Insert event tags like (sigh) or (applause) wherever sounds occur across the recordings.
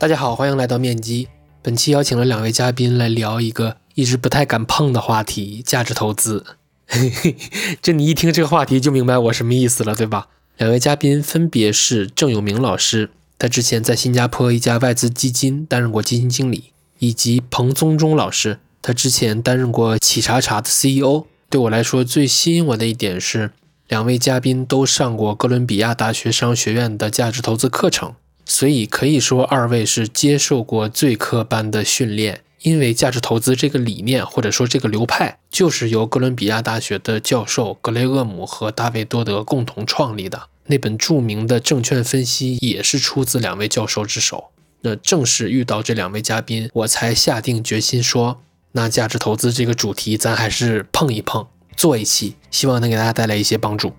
大家好，欢迎来到面基。本期邀请了两位嘉宾来聊一个一直不太敢碰的话题——价值投资。嘿嘿，这你一听这个话题就明白我什么意思了，对吧？两位嘉宾分别是郑永明老师，他之前在新加坡一家外资基金担任过基金经理，以及彭宗忠老师，他之前担任过企查查的 CEO。对我来说，最吸引我的一点是，两位嘉宾都上过哥伦比亚大学商学院的价值投资课程。所以可以说，二位是接受过最科班的训练。因为价值投资这个理念或者说这个流派，就是由哥伦比亚大学的教授格雷厄姆和大卫多德共同创立的。那本著名的证券分析也是出自两位教授之手。那正是遇到这两位嘉宾，我才下定决心说，那价值投资这个主题，咱还是碰一碰，做一期，希望能给大家带来一些帮助。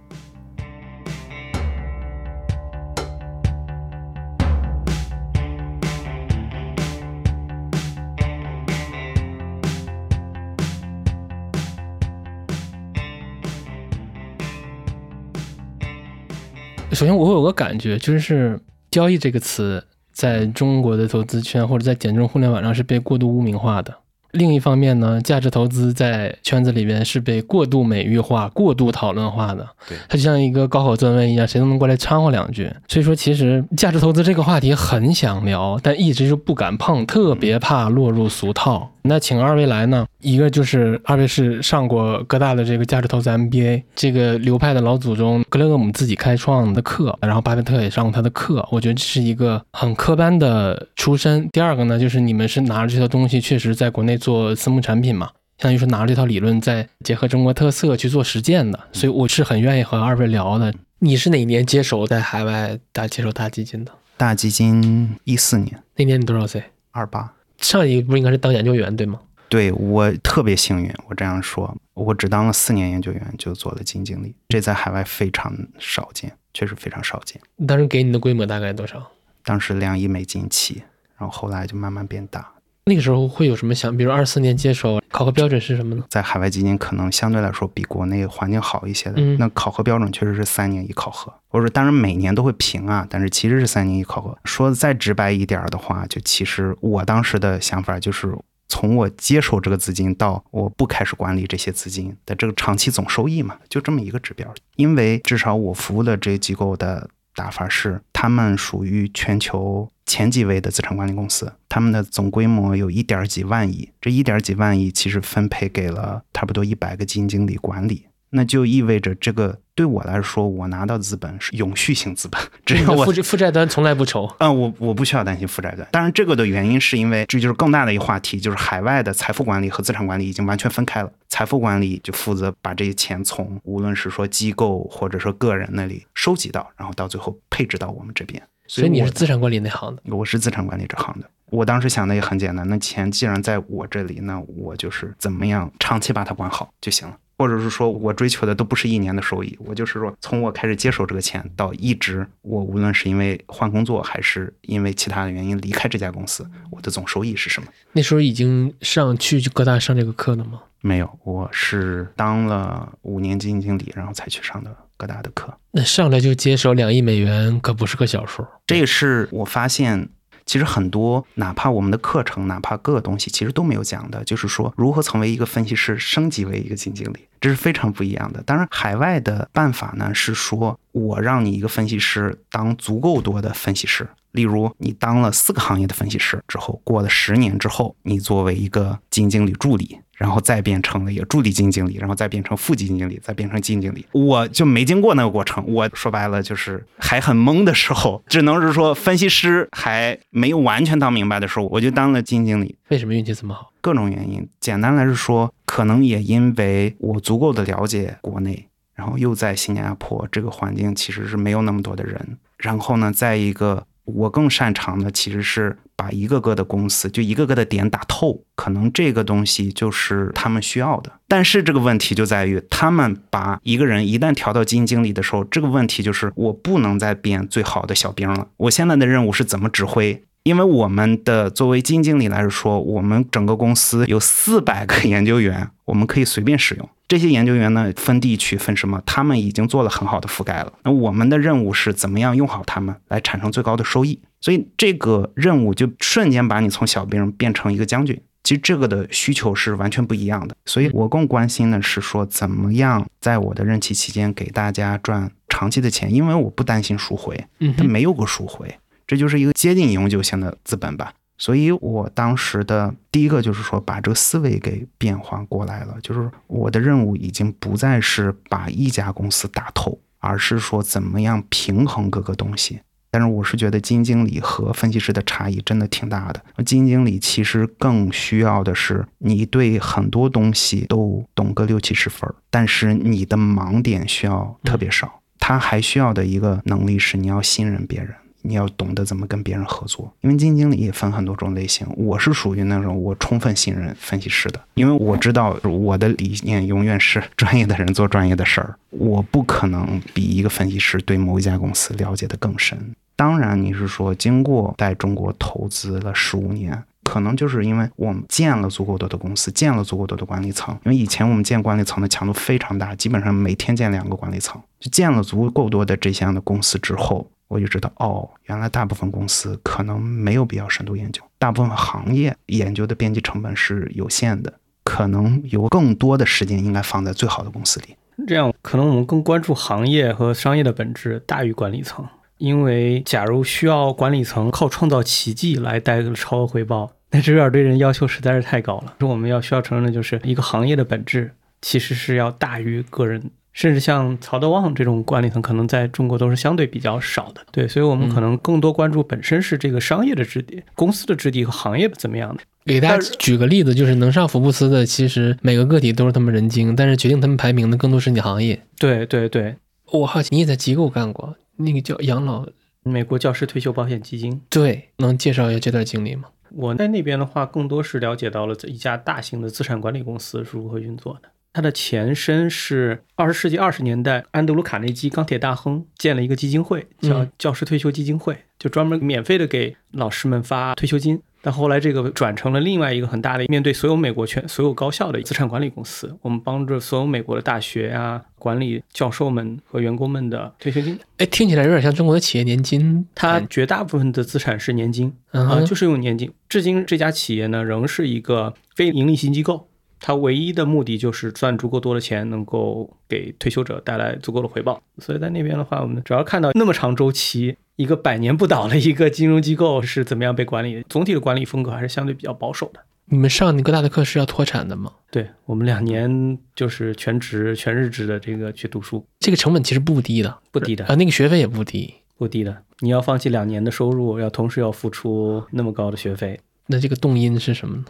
首先，我有个感觉，就是“交易”这个词在中国的投资圈或者在简中互联网上是被过度污名化的。另一方面呢，价值投资在圈子里边是被过度美誉化、过度讨论化的。对，它就像一个高考作文一样，谁都能过来掺和两句。所以说，其实价值投资这个话题很想聊，但一直就不敢碰，特别怕落入俗套。那请二位来呢？一个就是二位是上过哥大的这个价值投资 MBA 这个流派的老祖宗格雷厄姆自己开创的课，然后巴菲特也上过他的课，我觉得这是一个很科班的出身。第二个呢，就是你们是拿着这套东西，确实在国内做私募产品嘛，相当于是拿着这套理论再结合中国特色去做实践的，所以我是很愿意和二位聊的。你是哪年接手在海外大接手大基金的？大基金一四年，那年你多少岁？二八。上一步应该是当研究员对吗？对我特别幸运，我这样说，我只当了四年研究员就做了基金经理，这在海外非常少见，确实非常少见。当时给你的规模大概多少？当时两亿美金起，然后后来就慢慢变大。那个时候会有什么想？比如二四年接手，考核标准是什么呢？在海外基金可能相对来说比国内环境好一些的，那考核标准确实是三年一考核。我说当然每年都会评啊，但是其实是三年一考核。说的再直白一点的话，就其实我当时的想法就是，从我接手这个资金到我不开始管理这些资金的这个长期总收益嘛，就这么一个指标。因为至少我服务的这些机构的。打法是，他们属于全球前几位的资产管理公司，他们的总规模有一点几万亿，这一点几万亿其实分配给了差不多一百个基金经理管理。那就意味着，这个对我来说，我拿到资本是永续性资本，(laughs) 只要我负负债端从来不愁。嗯，我我不需要担心负债端。当然，这个的原因是因为这就是更大的一个话题，就是海外的财富管理和资产管理已经完全分开了。财富管理就负责把这些钱从无论是说机构或者说个人那里收集到，然后到最后配置到我们这边。所以你是资产管理那行的，我是资产管理这行的。我当时想的也很简单，那钱既然在我这里，那我就是怎么样长期把它管好就行了。或者是说我追求的都不是一年的收益，我就是说从我开始接手这个钱到一直我无论是因为换工作还是因为其他的原因离开这家公司，我的总收益是什么？那时候已经上去各大上这个课了吗？没有，我是当了五年基金经理，然后才去上的各大的课。那上来就接手两亿美元，可不是个小数。这也是我发现。其实很多，哪怕我们的课程，哪怕各个东西，其实都没有讲的，就是说如何成为一个分析师，升级为一个基金经理，这是非常不一样的。当然，海外的办法呢是说，我让你一个分析师当足够多的分析师，例如你当了四个行业的分析师之后，过了十年之后，你作为一个基金经理助理。然后再变成了一个助理基金经理，然后再变成副基金经理，再变成基金经理。我就没经过那个过程。我说白了就是还很懵的时候，只能是说分析师还没有完全当明白的时候，我就当了基金经理。为什么运气这么好？各种原因。简单来说，可能也因为我足够的了解国内，然后又在新加坡这个环境其实是没有那么多的人。然后呢，在一个我更擅长的其实是。把一个个的公司就一个个的点打透，可能这个东西就是他们需要的。但是这个问题就在于，他们把一个人一旦调到基金经理的时候，这个问题就是我不能再变最好的小兵了。我现在的任务是怎么指挥？因为我们的作为基金经理来说，我们整个公司有四百个 (laughs) 研究员，我们可以随便使用这些研究员呢，分地区分什么，他们已经做了很好的覆盖了。那我们的任务是怎么样用好他们来产生最高的收益？所以这个任务就瞬间把你从小兵变成一个将军。其实这个的需求是完全不一样的。所以我更关心的是说，怎么样在我的任期期间给大家赚长期的钱，因为我不担心赎回，它没有个赎回，这就是一个接近永久性的资本吧。所以我当时的第一个就是说，把这个思维给变换过来了，就是我的任务已经不再是把一家公司打透，而是说怎么样平衡各个东西。但是我是觉得基金经理和分析师的差异真的挺大的。基金经理其实更需要的是你对很多东西都懂个六七十分，但是你的盲点需要特别少。他还需要的一个能力是你要信任别人。你要懂得怎么跟别人合作，因为基金经理也分很多种类型。我是属于那种我充分信任分析师的，因为我知道我的理念永远是专业的人做专业的事儿，我不可能比一个分析师对某一家公司了解的更深。当然，你是说经过在中国投资了十五年，可能就是因为我们建了足够多的公司，建了足够多的管理层。因为以前我们建管理层的强度非常大，基本上每天建两个管理层，就建了足够多的这些样的公司之后。我就知道哦，原来大部分公司可能没有必要深度研究，大部分行业研究的边际成本是有限的，可能有更多的时间应该放在最好的公司里。这样可能我们更关注行业和商业的本质大于管理层，因为假如需要管理层靠创造奇迹来带来超额回报，那这有点对人要求实在是太高了。我们要需要承认的就是一个行业的本质其实是要大于个人。甚至像曹德旺这种管理层，可能在中国都是相对比较少的。对，所以我们可能更多关注本身是这个商业的质地、公司的质地和行业怎么样的。给大家举个例子，就是能上福布斯的，其实每个个体都是他们人精，但是决定他们排名的更多是你行业。对对对，我好奇你也在机构干过，那个叫养老，美国教师退休保险基金。对，能介绍一下这段经历吗？我在那边的话，更多是了解到了一家大型的资产管理公司是如何运作的。它的前身是二十世纪二十年代，安德鲁·卡内基钢铁大亨建了一个基金会，叫教师退休基金会，就专门免费的给老师们发退休金。但后来这个转成了另外一个很大的，面对所有美国全所有高校的资产管理公司，我们帮助所有美国的大学啊管理教授们和员工们的退休金。哎，听起来有点像中国的企业年金。它绝大部分的资产是年金啊，就是用年金。至今这家企业呢，仍是一个非盈利性机构。它唯一的目的就是赚足够多的钱，能够给退休者带来足够的回报。所以在那边的话，我们主要看到那么长周期，一个百年不倒的一个金融机构是怎么样被管理。总体的管理风格还是相对比较保守的。你们上那哥大的课是要脱产的吗？对我们两年就是全职、全日制的这个去读书，这个成本其实不低的，不低的啊，那个学费也不低，不低的。你要放弃两年的收入，要同时要付出那么高的学费，那这个动因是什么呢？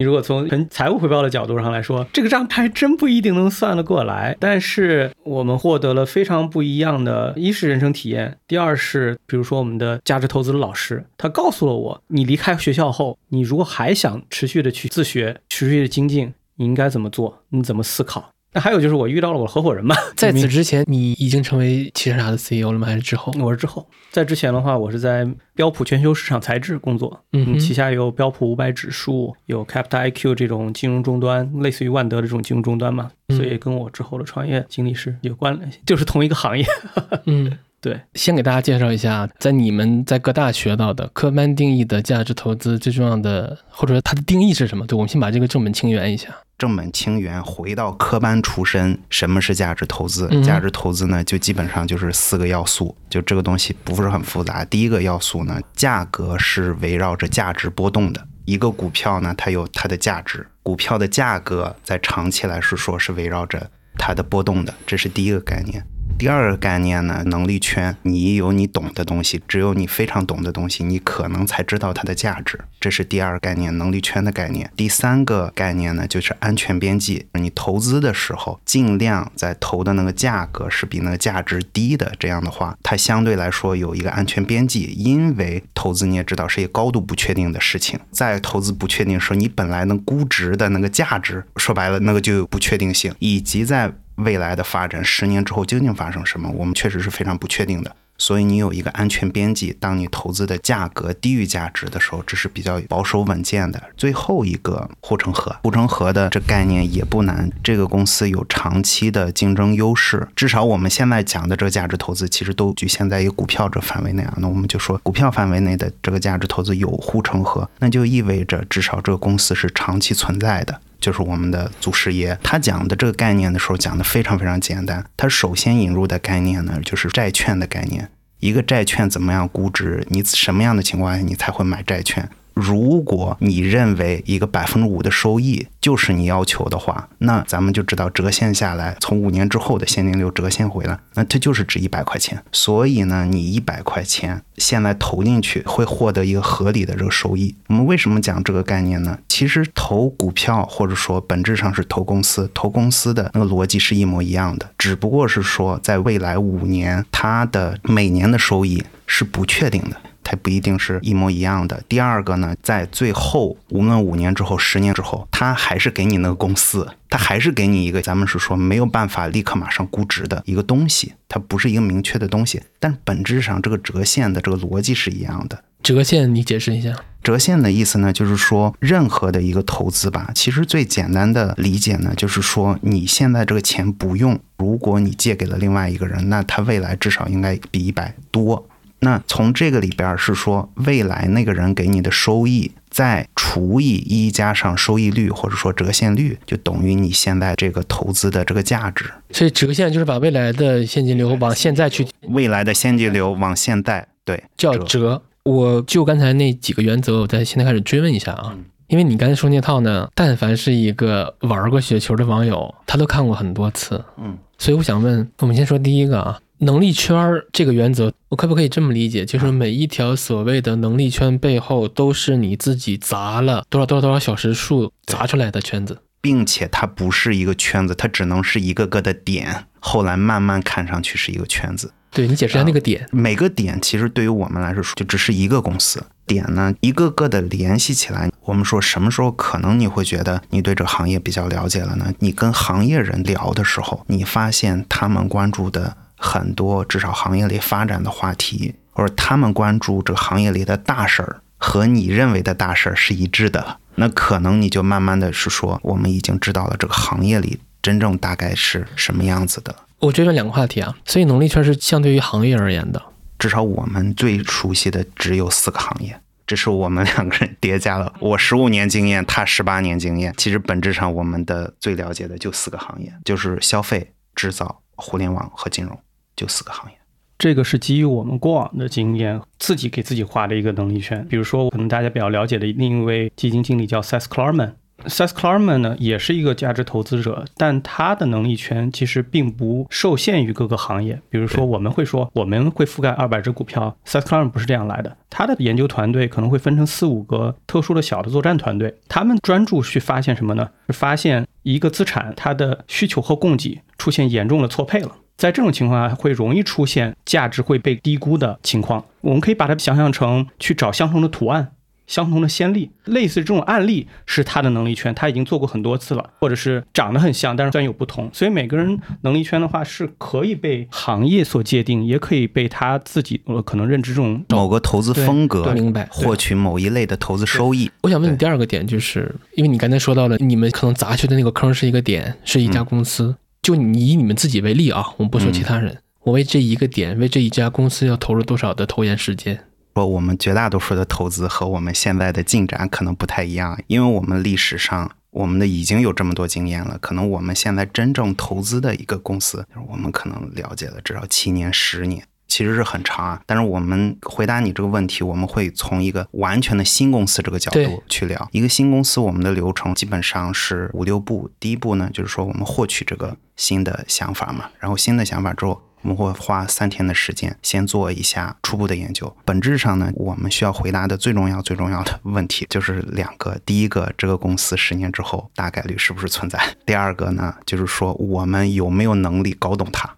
你如果从纯财务回报的角度上来说，这个账还真不一定能算得过来。但是我们获得了非常不一样的，一是人生体验，第二是比如说我们的价值投资的老师，他告诉了我，你离开学校后，你如果还想持续的去自学、持续的精进，你应该怎么做？你怎么思考？那还有就是我遇到了我合伙人嘛，在此之前你已经成为汽车啥的 CEO 了吗？还是之后？我是之后，在之前的话，我是在标普全球市场材质工作，嗯，旗下有标普五百指数，有 Capital IQ 这种金融终端，类似于万德的这种金融终端嘛，所以跟我之后的创业经历是有关联，就是同一个行业。(laughs) 嗯，对。先给大家介绍一下，在你们在各大学到的科班定义的价值投资最重要的，或者说它的定义是什么？对，我们先把这个正本清源一下。正本清源，回到科班出身，什么是价值投资？价值投资呢，就基本上就是四个要素，就这个东西不是很复杂。第一个要素呢，价格是围绕着价值波动的，一个股票呢，它有它的价值，股票的价格在长期来说说是围绕着它的波动的，这是第一个概念。第二个概念呢，能力圈，你有你懂的东西，只有你非常懂的东西，你可能才知道它的价值。这是第二概念，能力圈的概念。第三个概念呢，就是安全边际。你投资的时候，尽量在投的那个价格是比那个价值低的，这样的话，它相对来说有一个安全边际。因为投资你也知道是一个高度不确定的事情，在投资不确定时候，你本来能估值的那个价值，说白了，那个就有不确定性，以及在未来的发展，十年之后究竟发生什么？我们确实是非常不确定的。所以你有一个安全边际。当你投资的价格低于价值的时候，这是比较保守稳健的。最后一个护城河，护城河的这概念也不难。这个公司有长期的竞争优势，至少我们现在讲的这个价值投资，其实都局限在一个股票这范围内啊。那我们就说股票范围内的这个价值投资有护城河，那就意味着至少这个公司是长期存在的。就是我们的祖师爷，他讲的这个概念的时候，讲的非常非常简单。他首先引入的概念呢，就是债券的概念。一个债券怎么样估值？你什么样的情况下你才会买债券？如果你认为一个百分之五的收益就是你要求的话，那咱们就知道折现下来，从五年之后的现金流折现回来，那它就是值一百块钱。所以呢，你一百块钱现在投进去会获得一个合理的这个收益。我们为什么讲这个概念呢？其实投股票或者说本质上是投公司，投公司的那个逻辑是一模一样的，只不过是说在未来五年它的每年的收益是不确定的。它不一定是一模一样的。第二个呢，在最后，无论五年之后、十年之后，它还是给你那个公司，它还是给你一个咱们是说没有办法立刻马上估值的一个东西，它不是一个明确的东西。但本质上，这个折现的这个逻辑是一样的。折现，你解释一下。折现的意思呢，就是说任何的一个投资吧，其实最简单的理解呢，就是说你现在这个钱不用，如果你借给了另外一个人，那他未来至少应该比一百多。那从这个里边是说，未来那个人给你的收益，再除以一加上收益率或者说折现率，就等于你现在这个投资的这个价值。所以折现就是把未来的现金流往现在去，未来的现金流往现在，对，叫折。我就刚才那几个原则，我在现在开始追问一下啊，因为你刚才说那套呢，但凡是一个玩过雪球的网友，他都看过很多次，嗯，所以我想问，我们先说第一个啊。能力圈儿这个原则，我可不可以这么理解？就是每一条所谓的能力圈背后，都是你自己砸了多少多少多少小时数砸出来的圈子，并且它不是一个圈子，它只能是一个个的点，后来慢慢看上去是一个圈子。对你解释一下那个点，每个点其实对于我们来说就只是一个公司，点呢一个个的联系起来。我们说什么时候可能你会觉得你对这个行业比较了解了呢？你跟行业人聊的时候，你发现他们关注的。很多至少行业里发展的话题，或者他们关注这个行业里的大事儿，和你认为的大事儿是一致的，那可能你就慢慢的是说，我们已经知道了这个行业里真正大概是什么样子的。我觉得两个话题啊，所以能力圈是相对于行业而言的，至少我们最熟悉的只有四个行业，这是我们两个人叠加了，我十五年经验，他十八年经验，其实本质上我们的最了解的就四个行业，就是消费、制造、互联网和金融。就四个行业，这个是基于我们过往的经验，自己给自己画的一个能力圈。比如说，可能大家比较了解的另一位基金经理叫 Seth Klarman。Seth Klarman 呢，也是一个价值投资者，但他的能力圈其实并不受限于各个行业。比如说，我们会说我们会覆盖二百只股票，Seth Klarman 不是这样来的。他的研究团队可能会分成四五个特殊的小的作战团队，他们专注去发现什么呢？是发现一个资产它的需求和供给出现严重的错配了。在这种情况下，会容易出现价值会被低估的情况。我们可以把它想象成去找相同的图案。相同的先例，类似这种案例是他的能力圈，他已经做过很多次了，或者是长得很像，但是虽然有不同。所以每个人能力圈的话是可以被行业所界定，也可以被他自己呃可能认知这种某个投资风格，明白获取某一类的投资收益。我想问你第二个点，就是因为你刚才说到了，你们可能砸去的那个坑是一个点，是一家公司。就你以你们自己为例啊，我们不说其他人，我为这一个点，为这一家公司要投入多少的投研时间？说我们绝大多数的投资和我们现在的进展可能不太一样，因为我们历史上我们的已经有这么多经验了，可能我们现在真正投资的一个公司，我们可能了解了至少七年、十年，其实是很长啊。但是我们回答你这个问题，我们会从一个完全的新公司这个角度去聊。一个新公司，我们的流程基本上是五六步。第一步呢，就是说我们获取这个新的想法嘛，然后新的想法之后。我们会花三天的时间，先做一下初步的研究。本质上呢，我们需要回答的最重要、最重要的问题就是两个：第一个，这个公司十年之后大概率是不是存在；(laughs) 第二个呢，就是说我们有没有能力搞懂它。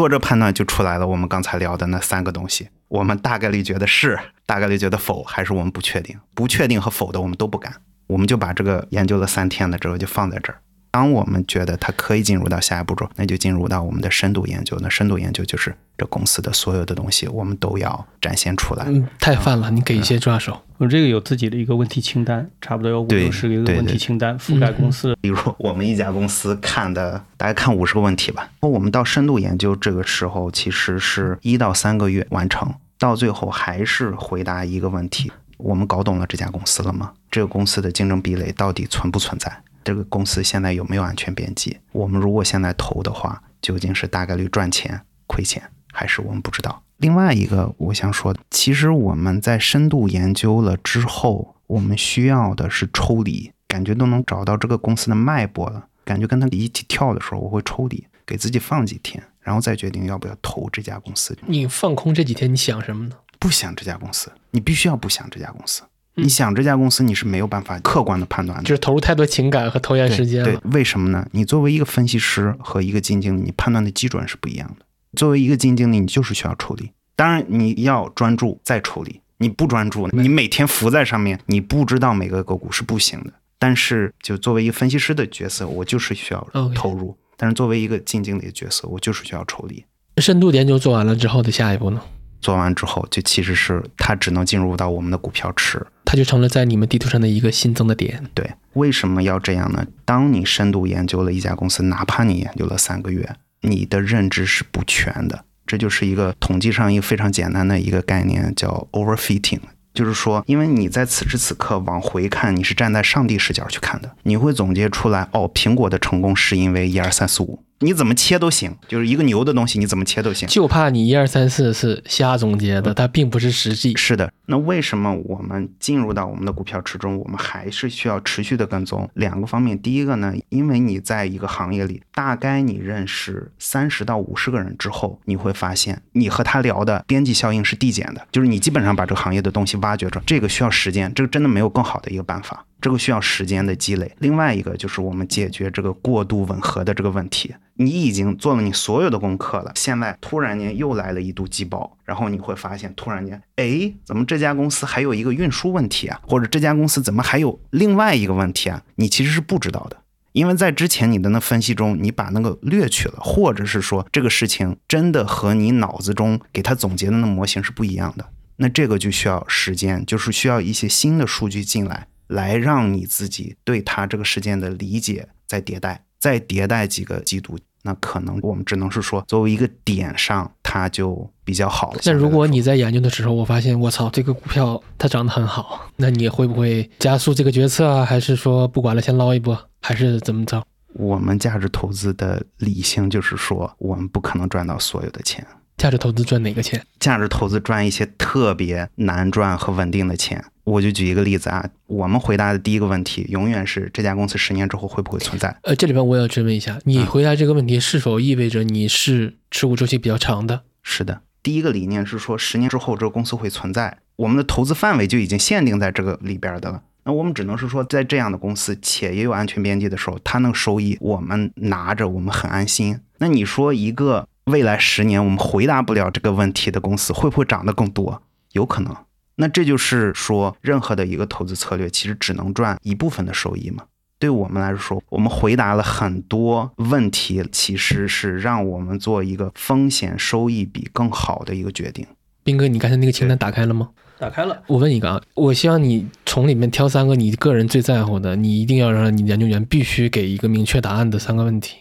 做这判断就出来了。我们刚才聊的那三个东西，我们大概率觉得是，大概率觉得否，还是我们不确定？不确定和否的我们都不敢。我们就把这个研究了三天的这个就放在这儿。当我们觉得它可以进入到下一步骤，那就进入到我们的深度研究。那深度研究就是这公司的所有的东西，我们都要展现出来。嗯，太泛了，你给一些抓手。我这个有自己的一个问题清单，差不多有五六十个问题清单，覆盖公司。比如我们一家公司看的，大概看五十个问题吧。那我们到深度研究这个时候，其实是一到三个月完成，到最后还是回答一个问题：我们搞懂了这家公司了吗？这个公司的竞争壁垒到底存不存在？这个公司现在有没有安全边际？我们如果现在投的话，究竟是大概率赚钱、亏钱，还是我们不知道？另外一个我想说的，其实我们在深度研究了之后，我们需要的是抽离，感觉都能找到这个公司的脉搏了，感觉跟他一起跳的时候，我会抽离，给自己放几天，然后再决定要不要投这家公司。你放空这几天，你想什么呢？不想这家公司，你必须要不想这家公司。你想这家公司，你是没有办法客观的判断的，就是投入太多情感和投研时间了。对，为什么呢？你作为一个分析师和一个基金经理，你判断的基准是不一样的。作为一个基金经理，你就是需要抽离。当然，你要专注再抽离。你不专注，你每天浮在上面，你不知道每个个股是不行的。但是，就作为一个分析师的角色，我就是需要投入；但是作为一个基金经理的角色，我就是需要抽离。深度研究做完了之后的下一步呢？做完之后，就其实是它只能进入到我们的股票池，它就成了在你们地图上的一个新增的点。对，为什么要这样呢？当你深度研究了一家公司，哪怕你研究了三个月，你的认知是不全的。这就是一个统计上一个非常简单的一个概念，叫 overfitting，就是说，因为你在此时此刻往回看，你是站在上帝视角去看的，你会总结出来，哦，苹果的成功是因为一二三四五。你怎么切都行，就是一个牛的东西，你怎么切都行。就怕你一二三四是瞎总结的，它并不是实际。是的，那为什么我们进入到我们的股票池中，我们还是需要持续的跟踪两个方面？第一个呢，因为你在一个行业里，大概你认识三十到五十个人之后，你会发现你和他聊的边际效应是递减的，就是你基本上把这个行业的东西挖掘出来，这个需要时间，这个真的没有更好的一个办法。这个需要时间的积累。另外一个就是我们解决这个过度吻合的这个问题。你已经做了你所有的功课了，现在突然间又来了一度季报，然后你会发现，突然间，哎，怎么这家公司还有一个运输问题啊？或者这家公司怎么还有另外一个问题啊？你其实是不知道的，因为在之前你的那分析中，你把那个略去了，或者是说这个事情真的和你脑子中给他总结的那模型是不一样的。那这个就需要时间，就是需要一些新的数据进来。来让你自己对它这个事件的理解再迭代，再迭代几个季度，那可能我们只能是说，作为一个点上，它就比较好了。那如果你在研究的时候，我发现我操，这个股票它涨得很好，那你会不会加速这个决策啊？还是说不管了，先捞一波，还是怎么着？我们价值投资的理性就是说，我们不可能赚到所有的钱。价值投资赚哪个钱？价值投资赚一些特别难赚和稳定的钱。我就举一个例子啊，我们回答的第一个问题永远是这家公司十年之后会不会存在？呃，这里边我要追问一下，你回答这个问题是否意味着你是持股周期比较长的？是的，第一个理念是说十年之后这个公司会存在，我们的投资范围就已经限定在这个里边的了。那我们只能是说，在这样的公司且也有安全边际的时候，它能收益，我们拿着我们很安心。那你说一个？未来十年，我们回答不了这个问题的公司会不会涨得更多？有可能。那这就是说，任何的一个投资策略其实只能赚一部分的收益嘛？对我们来说，我们回答了很多问题，其实是让我们做一个风险收益比更好的一个决定。斌哥，你刚才那个清单打开了吗？打开了。我问一个啊，我希望你从里面挑三个你个人最在乎的，你一定要让你研究员必须给一个明确答案的三个问题。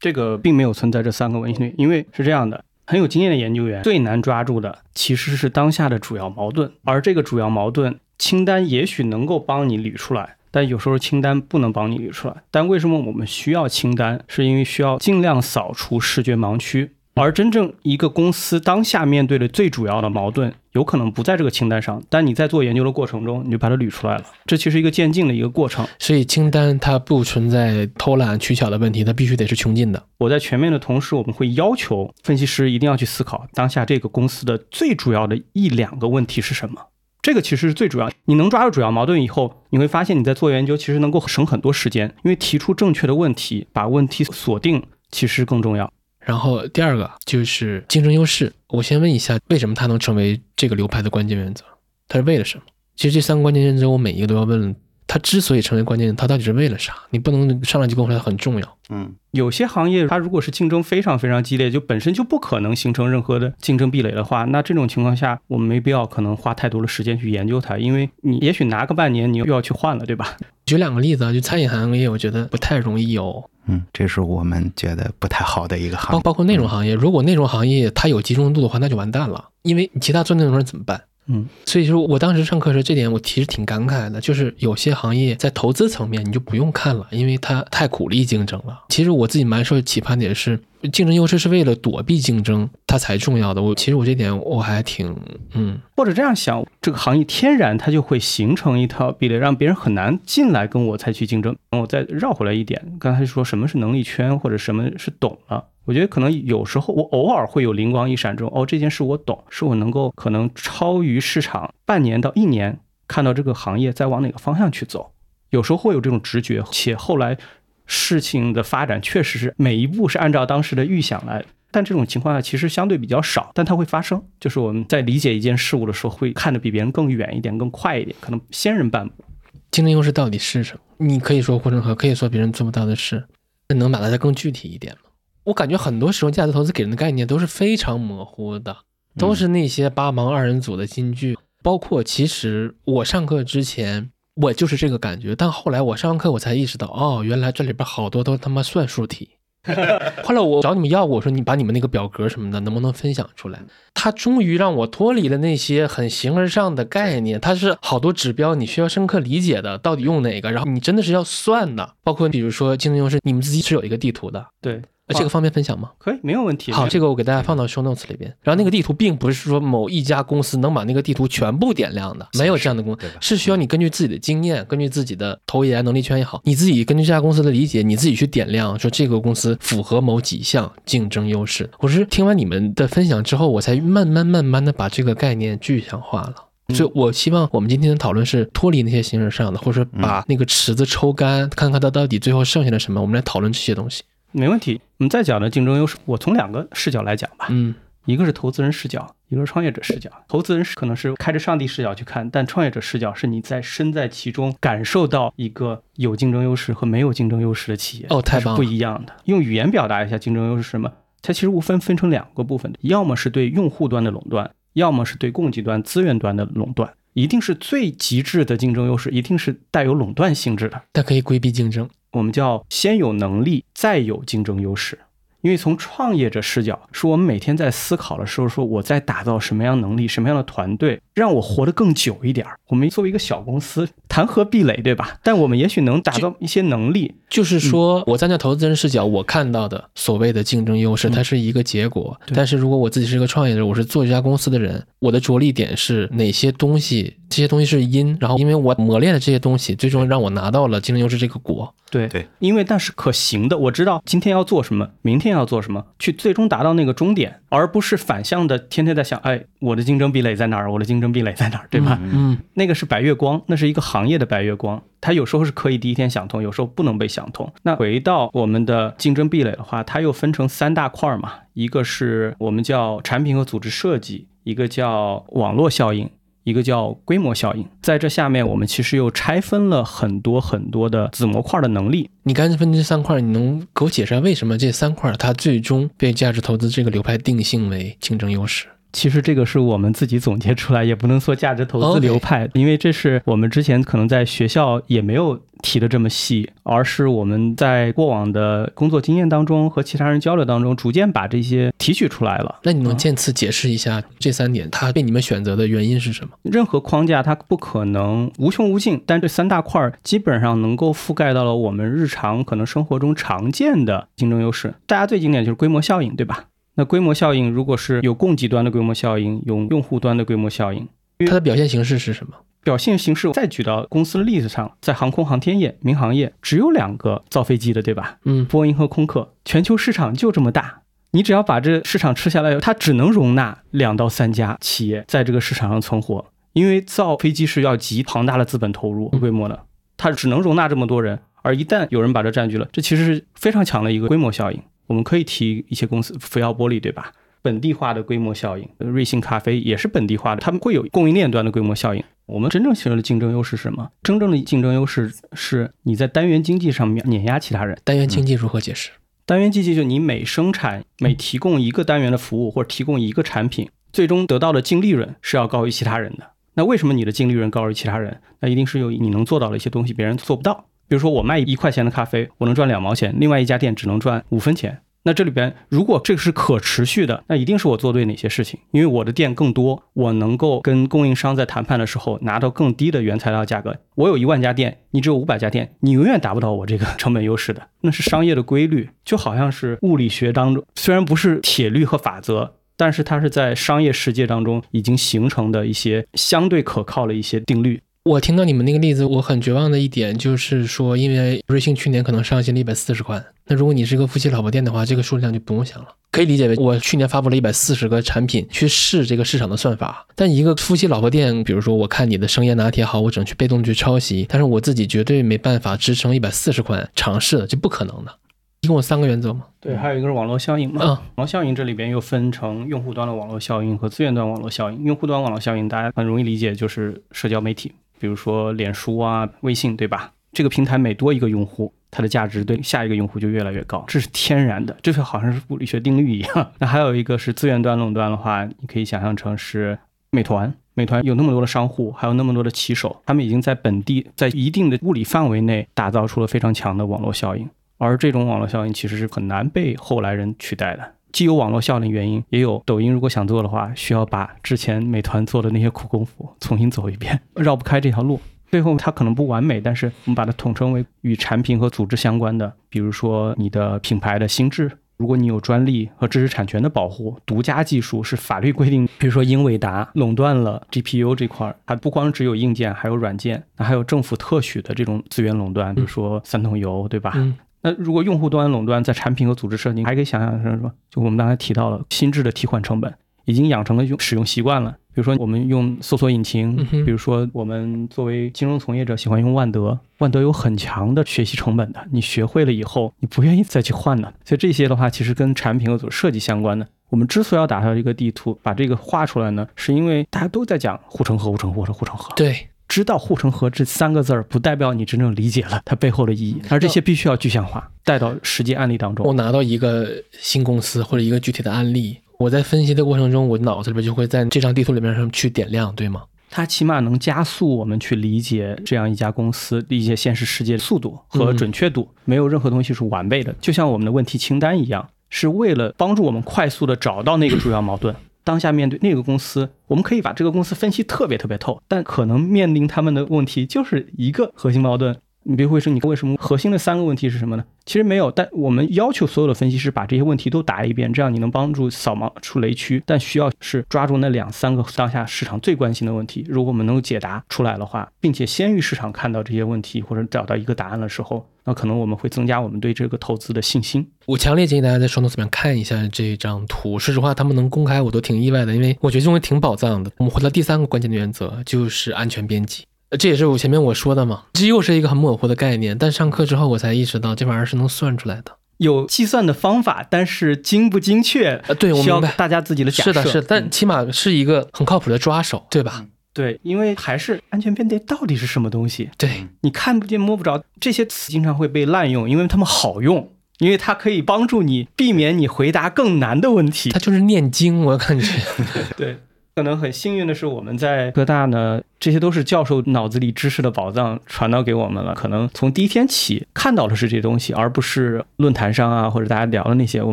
这个并没有存在这三个问题，因为是这样的，很有经验的研究员最难抓住的其实是当下的主要矛盾，而这个主要矛盾清单也许能够帮你捋出来，但有时候清单不能帮你捋出来。但为什么我们需要清单？是因为需要尽量扫除视觉盲区。而真正一个公司当下面对的最主要的矛盾，有可能不在这个清单上，但你在做研究的过程中，你就把它捋出来了。这其实一个渐进的一个过程。所以清单它不存在偷懒取巧的问题，它必须得是穷尽的。我在全面的同时，我们会要求分析师一定要去思考当下这个公司的最主要的一两个问题是什么。这个其实是最主要。你能抓住主要矛盾以后，你会发现你在做研究其实能够省很多时间，因为提出正确的问题，把问题锁定，其实更重要。然后第二个就是竞争优势。我先问一下，为什么它能成为这个流派的关键原则？它是为了什么？其实这三个关键原则，我每一个都要问它之所以成为关键，它到底是为了啥？你不能上来就跟我说它很重要。嗯，有些行业它如果是竞争非常非常激烈，就本身就不可能形成任何的竞争壁垒的话，那这种情况下，我们没必要可能花太多的时间去研究它，因为你也许拿个半年，你又要去换了，对吧？(laughs) 举两个例子啊，就餐饮行业，我觉得不太容易有。嗯，这是我们觉得不太好的一个行业。包包括内容行业，如果内容行业它有集中度的话，那就完蛋了，因为其他做内容人怎么办？嗯，所以说我当时上课时，这点我其实挺感慨的，就是有些行业在投资层面你就不用看了，因为它太苦力竞争了。其实我自己蛮受启发点是，竞争优势是为了躲避竞争，它才重要的。我其实我这点我还挺嗯，或者这样想，这个行业天然它就会形成一套壁垒，让别人很难进来跟我再去竞争。我再绕回来一点，刚才说什么是能力圈，或者什么是懂了。我觉得可能有时候我偶尔会有灵光一闪，这种哦，这件事我懂，是我能够可能超于市场半年到一年，看到这个行业在往哪个方向去走。有时候会有这种直觉，且后来事情的发展确实是每一步是按照当时的预想来，但这种情况下其实相对比较少，但它会发生。就是我们在理解一件事物的时候，会看得比别人更远一点、更快一点，可能先人半步。竞争优势到底是什么？你可以说护城河，可以说别人做不到的事，那能把它再更具体一点吗？我感觉很多时候价值投资给人的概念都是非常模糊的，都是那些八芒二人组的金句。包括其实我上课之前我就是这个感觉，但后来我上完课我才意识到，哦，原来这里边好多都他妈算术题。(laughs) 后来我找你们要过，我说你把你们那个表格什么的能不能分享出来？他终于让我脱离了那些很形而上的概念，它是好多指标你需要深刻理解的，到底用哪个？然后你真的是要算的，包括比如说竞争优势，你们自己是有一个地图的，对。这个方便分享吗？可以，没有问题。好，这个我给大家放到 show notes 里边。然后那个地图并不是说某一家公司能把那个地图全部点亮的，没有这样的公司，是需要你根据自己的经验，根据自己的投研能力圈也好，你自己根据这家公司的理解，你自己去点亮，说这个公司符合某几项竞争优势。我是听完你们的分享之后，我才慢慢慢慢的把这个概念具象化了。所以我希望我们今天的讨论是脱离那些形式上的，或者说把那个池子抽干，看看它到底最后剩下了什么，我们来讨论这些东西。没问题，我们再讲的竞争优势，我从两个视角来讲吧。嗯，一个是投资人视角，一个是创业者视角。投资人可能是开着上帝视角去看，但创业者视角是你在身在其中，感受到一个有竞争优势和没有竞争优势的企业。哦，太棒了，不一样的。用语言表达一下竞争优势是什么？它其实无分分成两个部分，要么是对用户端的垄断，要么是对供给端资源端的垄断。一定是最极致的竞争优势，一定是带有垄断性质的。它可以规避竞争。我们叫先有能力，再有竞争优势。因为从创业者视角，是我们每天在思考的时候，说我在打造什么样能力、什么样的团队，让我活得更久一点儿。我们作为一个小公司，谈何壁垒，对吧？但我们也许能打造一些能力。就是说，我站在投资人视角，我看到的所谓的竞争优势，它是一个结果。但是如果我自己是一个创业者，我是做这家公司的人，我的着力点是哪些东西？这些东西是因，然后因为我磨练的这些东西，最终让我拿到了竞争优势这个果。对对，因为但是可行的，我知道今天要做什么，明天要做什么，去最终达到那个终点，而不是反向的天天在想，哎，我的竞争壁垒在哪儿？我的竞争壁垒在哪儿？对吧？嗯，那个是白月光，那是一个行业的白月光。它有时候是可以第一天想通，有时候不能被想通。那回到我们的竞争壁垒的话，它又分成三大块嘛，一个是我们叫产品和组织设计，一个叫网络效应，一个叫规模效应。在这下面，我们其实又拆分了很多很多的子模块的能力。你刚才分这三块，你能给我解释下为什么这三块它最终被价值投资这个流派定性为竞争优势？其实这个是我们自己总结出来，也不能说价值投资流派，因为这是我们之前可能在学校也没有提的这么细，而是我们在过往的工作经验当中和其他人交流当中，逐渐把这些提取出来了。那你能渐次解释一下这三点，它被你们选择的原因是什么？任何框架它不可能无穷无尽，但这三大块基本上能够覆盖到了我们日常可能生活中常见的竞争优势。大家最经典就是规模效应，对吧？那规模效应，如果是有供给端的规模效应，有用户端的规模效应，它的表现形式是什么？表现形式再举到公司的例子上，在航空航天业、民航业，只有两个造飞机的，对吧？嗯，波音和空客，全球市场就这么大，你只要把这市场吃下来，它只能容纳两到三家企业在这个市场上存活，因为造飞机是要极庞大的资本投入规模的，它只能容纳这么多人，而一旦有人把这占据了，这其实是非常强的一个规模效应。我们可以提一些公司，福耀玻璃，对吧？本地化的规模效应。瑞幸咖啡也是本地化的，他们会有供应链端的规模效应。我们真正形成的竞争优势是什么？真正的竞争优势是你在单元经济上面碾压其他人。单元经济如何解释？单元经济就你每生产、每提供一个单元的服务或者提供一个产品，最终得到的净利润是要高于其他人的。那为什么你的净利润高于其他人？那一定是有你能做到的一些东西，别人做不到。比如说我卖一块钱的咖啡，我能赚两毛钱，另外一家店只能赚五分钱。那这里边如果这个是可持续的，那一定是我做对哪些事情？因为我的店更多，我能够跟供应商在谈判的时候拿到更低的原材料价格。我有一万家店，你只有五百家店，你永远达不到我这个 (laughs) 成本优势的。那是商业的规律，就好像是物理学当中，虽然不是铁律和法则。但是它是在商业世界当中已经形成的一些相对可靠的一些定律。我听到你们那个例子，我很绝望的一点就是说，因为瑞幸去年可能上新了一百四十款，那如果你是个夫妻老婆店的话，这个数量就不用想了。可以理解为我去年发布了一百四十个产品去试这个市场的算法，但一个夫妻老婆店，比如说我看你的生椰拿铁好，我只能去被动去抄袭，但是我自己绝对没办法支撑一百四十款尝试的，这不可能的。一共有三个原则吗？对，还有一个是网络效应嘛。嗯，网络效应这里边又分成用户端的网络效应和资源端网络效应。用户端网络效应大家很容易理解，就是社交媒体，比如说脸书啊、微信，对吧？这个平台每多一个用户，它的价值对下一个用户就越来越高，这是天然的，这就好像是物理学定律一样。(laughs) 那还有一个是资源端垄断的话，你可以想象成是美团，美团有那么多的商户，还有那么多的骑手，他们已经在本地在一定的物理范围内打造出了非常强的网络效应。而这种网络效应其实是很难被后来人取代的，既有网络效应原因，也有抖音如果想做的话，需要把之前美团做的那些苦功夫重新走一遍，(laughs) 绕不开这条路。最后它可能不完美，但是我们把它统称为与产品和组织相关的，比如说你的品牌的心智，如果你有专利和知识产权的保护，独家技术是法律规定，比如说英伟达垄断了 GPU 这块儿，它不光只有硬件，还有软件，那还有政府特许的这种资源垄断，比如说三桶油，对吧？那如果用户端垄断在产品和组织设计，还可以想象成说，就我们刚才提到了心智的替换成本，已经养成了用使用习惯了。比如说我们用搜索引擎，比如说我们作为金融从业者喜欢用万德，万德有很强的学习成本的，你学会了以后，你不愿意再去换的。所以这些的话，其实跟产品和组织设计相关的。我们之所以要打造一个地图，把这个画出来呢，是因为大家都在讲护城河、护城河护城河。对。知道护城河这三个字儿，不代表你真正理解了它背后的意义，而这些必须要具象化，带到实际案例当中。我拿到一个新公司或者一个具体的案例，我在分析的过程中，我脑子里边就会在这张地图里面上去点亮，对吗？它起码能加速我们去理解这样一家公司理解现实世界的速度和准确度。没有任何东西是完备的，就像我们的问题清单一样，是为了帮助我们快速的找到那个主要矛盾。当下面对那个公司，我们可以把这个公司分析特别特别透，但可能面临他们的问题就是一个核心矛盾。你别会说，你为什么核心的三个问题是什么呢？其实没有，但我们要求所有的分析师把这些问题都答一遍，这样你能帮助扫盲出雷区。但需要是抓住那两三个当下市场最关心的问题。如果我们能够解答出来的话，并且先于市场看到这些问题或者找到一个答案的时候，那可能我们会增加我们对这个投资的信心。我强烈建议大家在双头里面看一下这张图。说实话，他们能公开我都挺意外的，因为我觉得这东西挺宝藏的。我们回到第三个关键的原则，就是安全边际。这也是我前面我说的嘛，这又是一个很模糊的概念。但上课之后我才意识到，这玩意儿是能算出来的，有计算的方法，但是精不精确，呃，对我明白，大家自己的假设。是的，是，但起码是一个很靠谱的抓手，对吧？对，因为还是安全边界到底是什么东西？对你看不见摸不着，这些词经常会被滥用，因为他们好用，因为它可以帮助你避免你回答更难的问题。它就是念经，我感觉。(laughs) 对，可能很幸运的是我们在科大呢。这些都是教授脑子里知识的宝藏传导给我们了。可能从第一天起看到的是这些东西，而不是论坛上啊或者大家聊的那些。我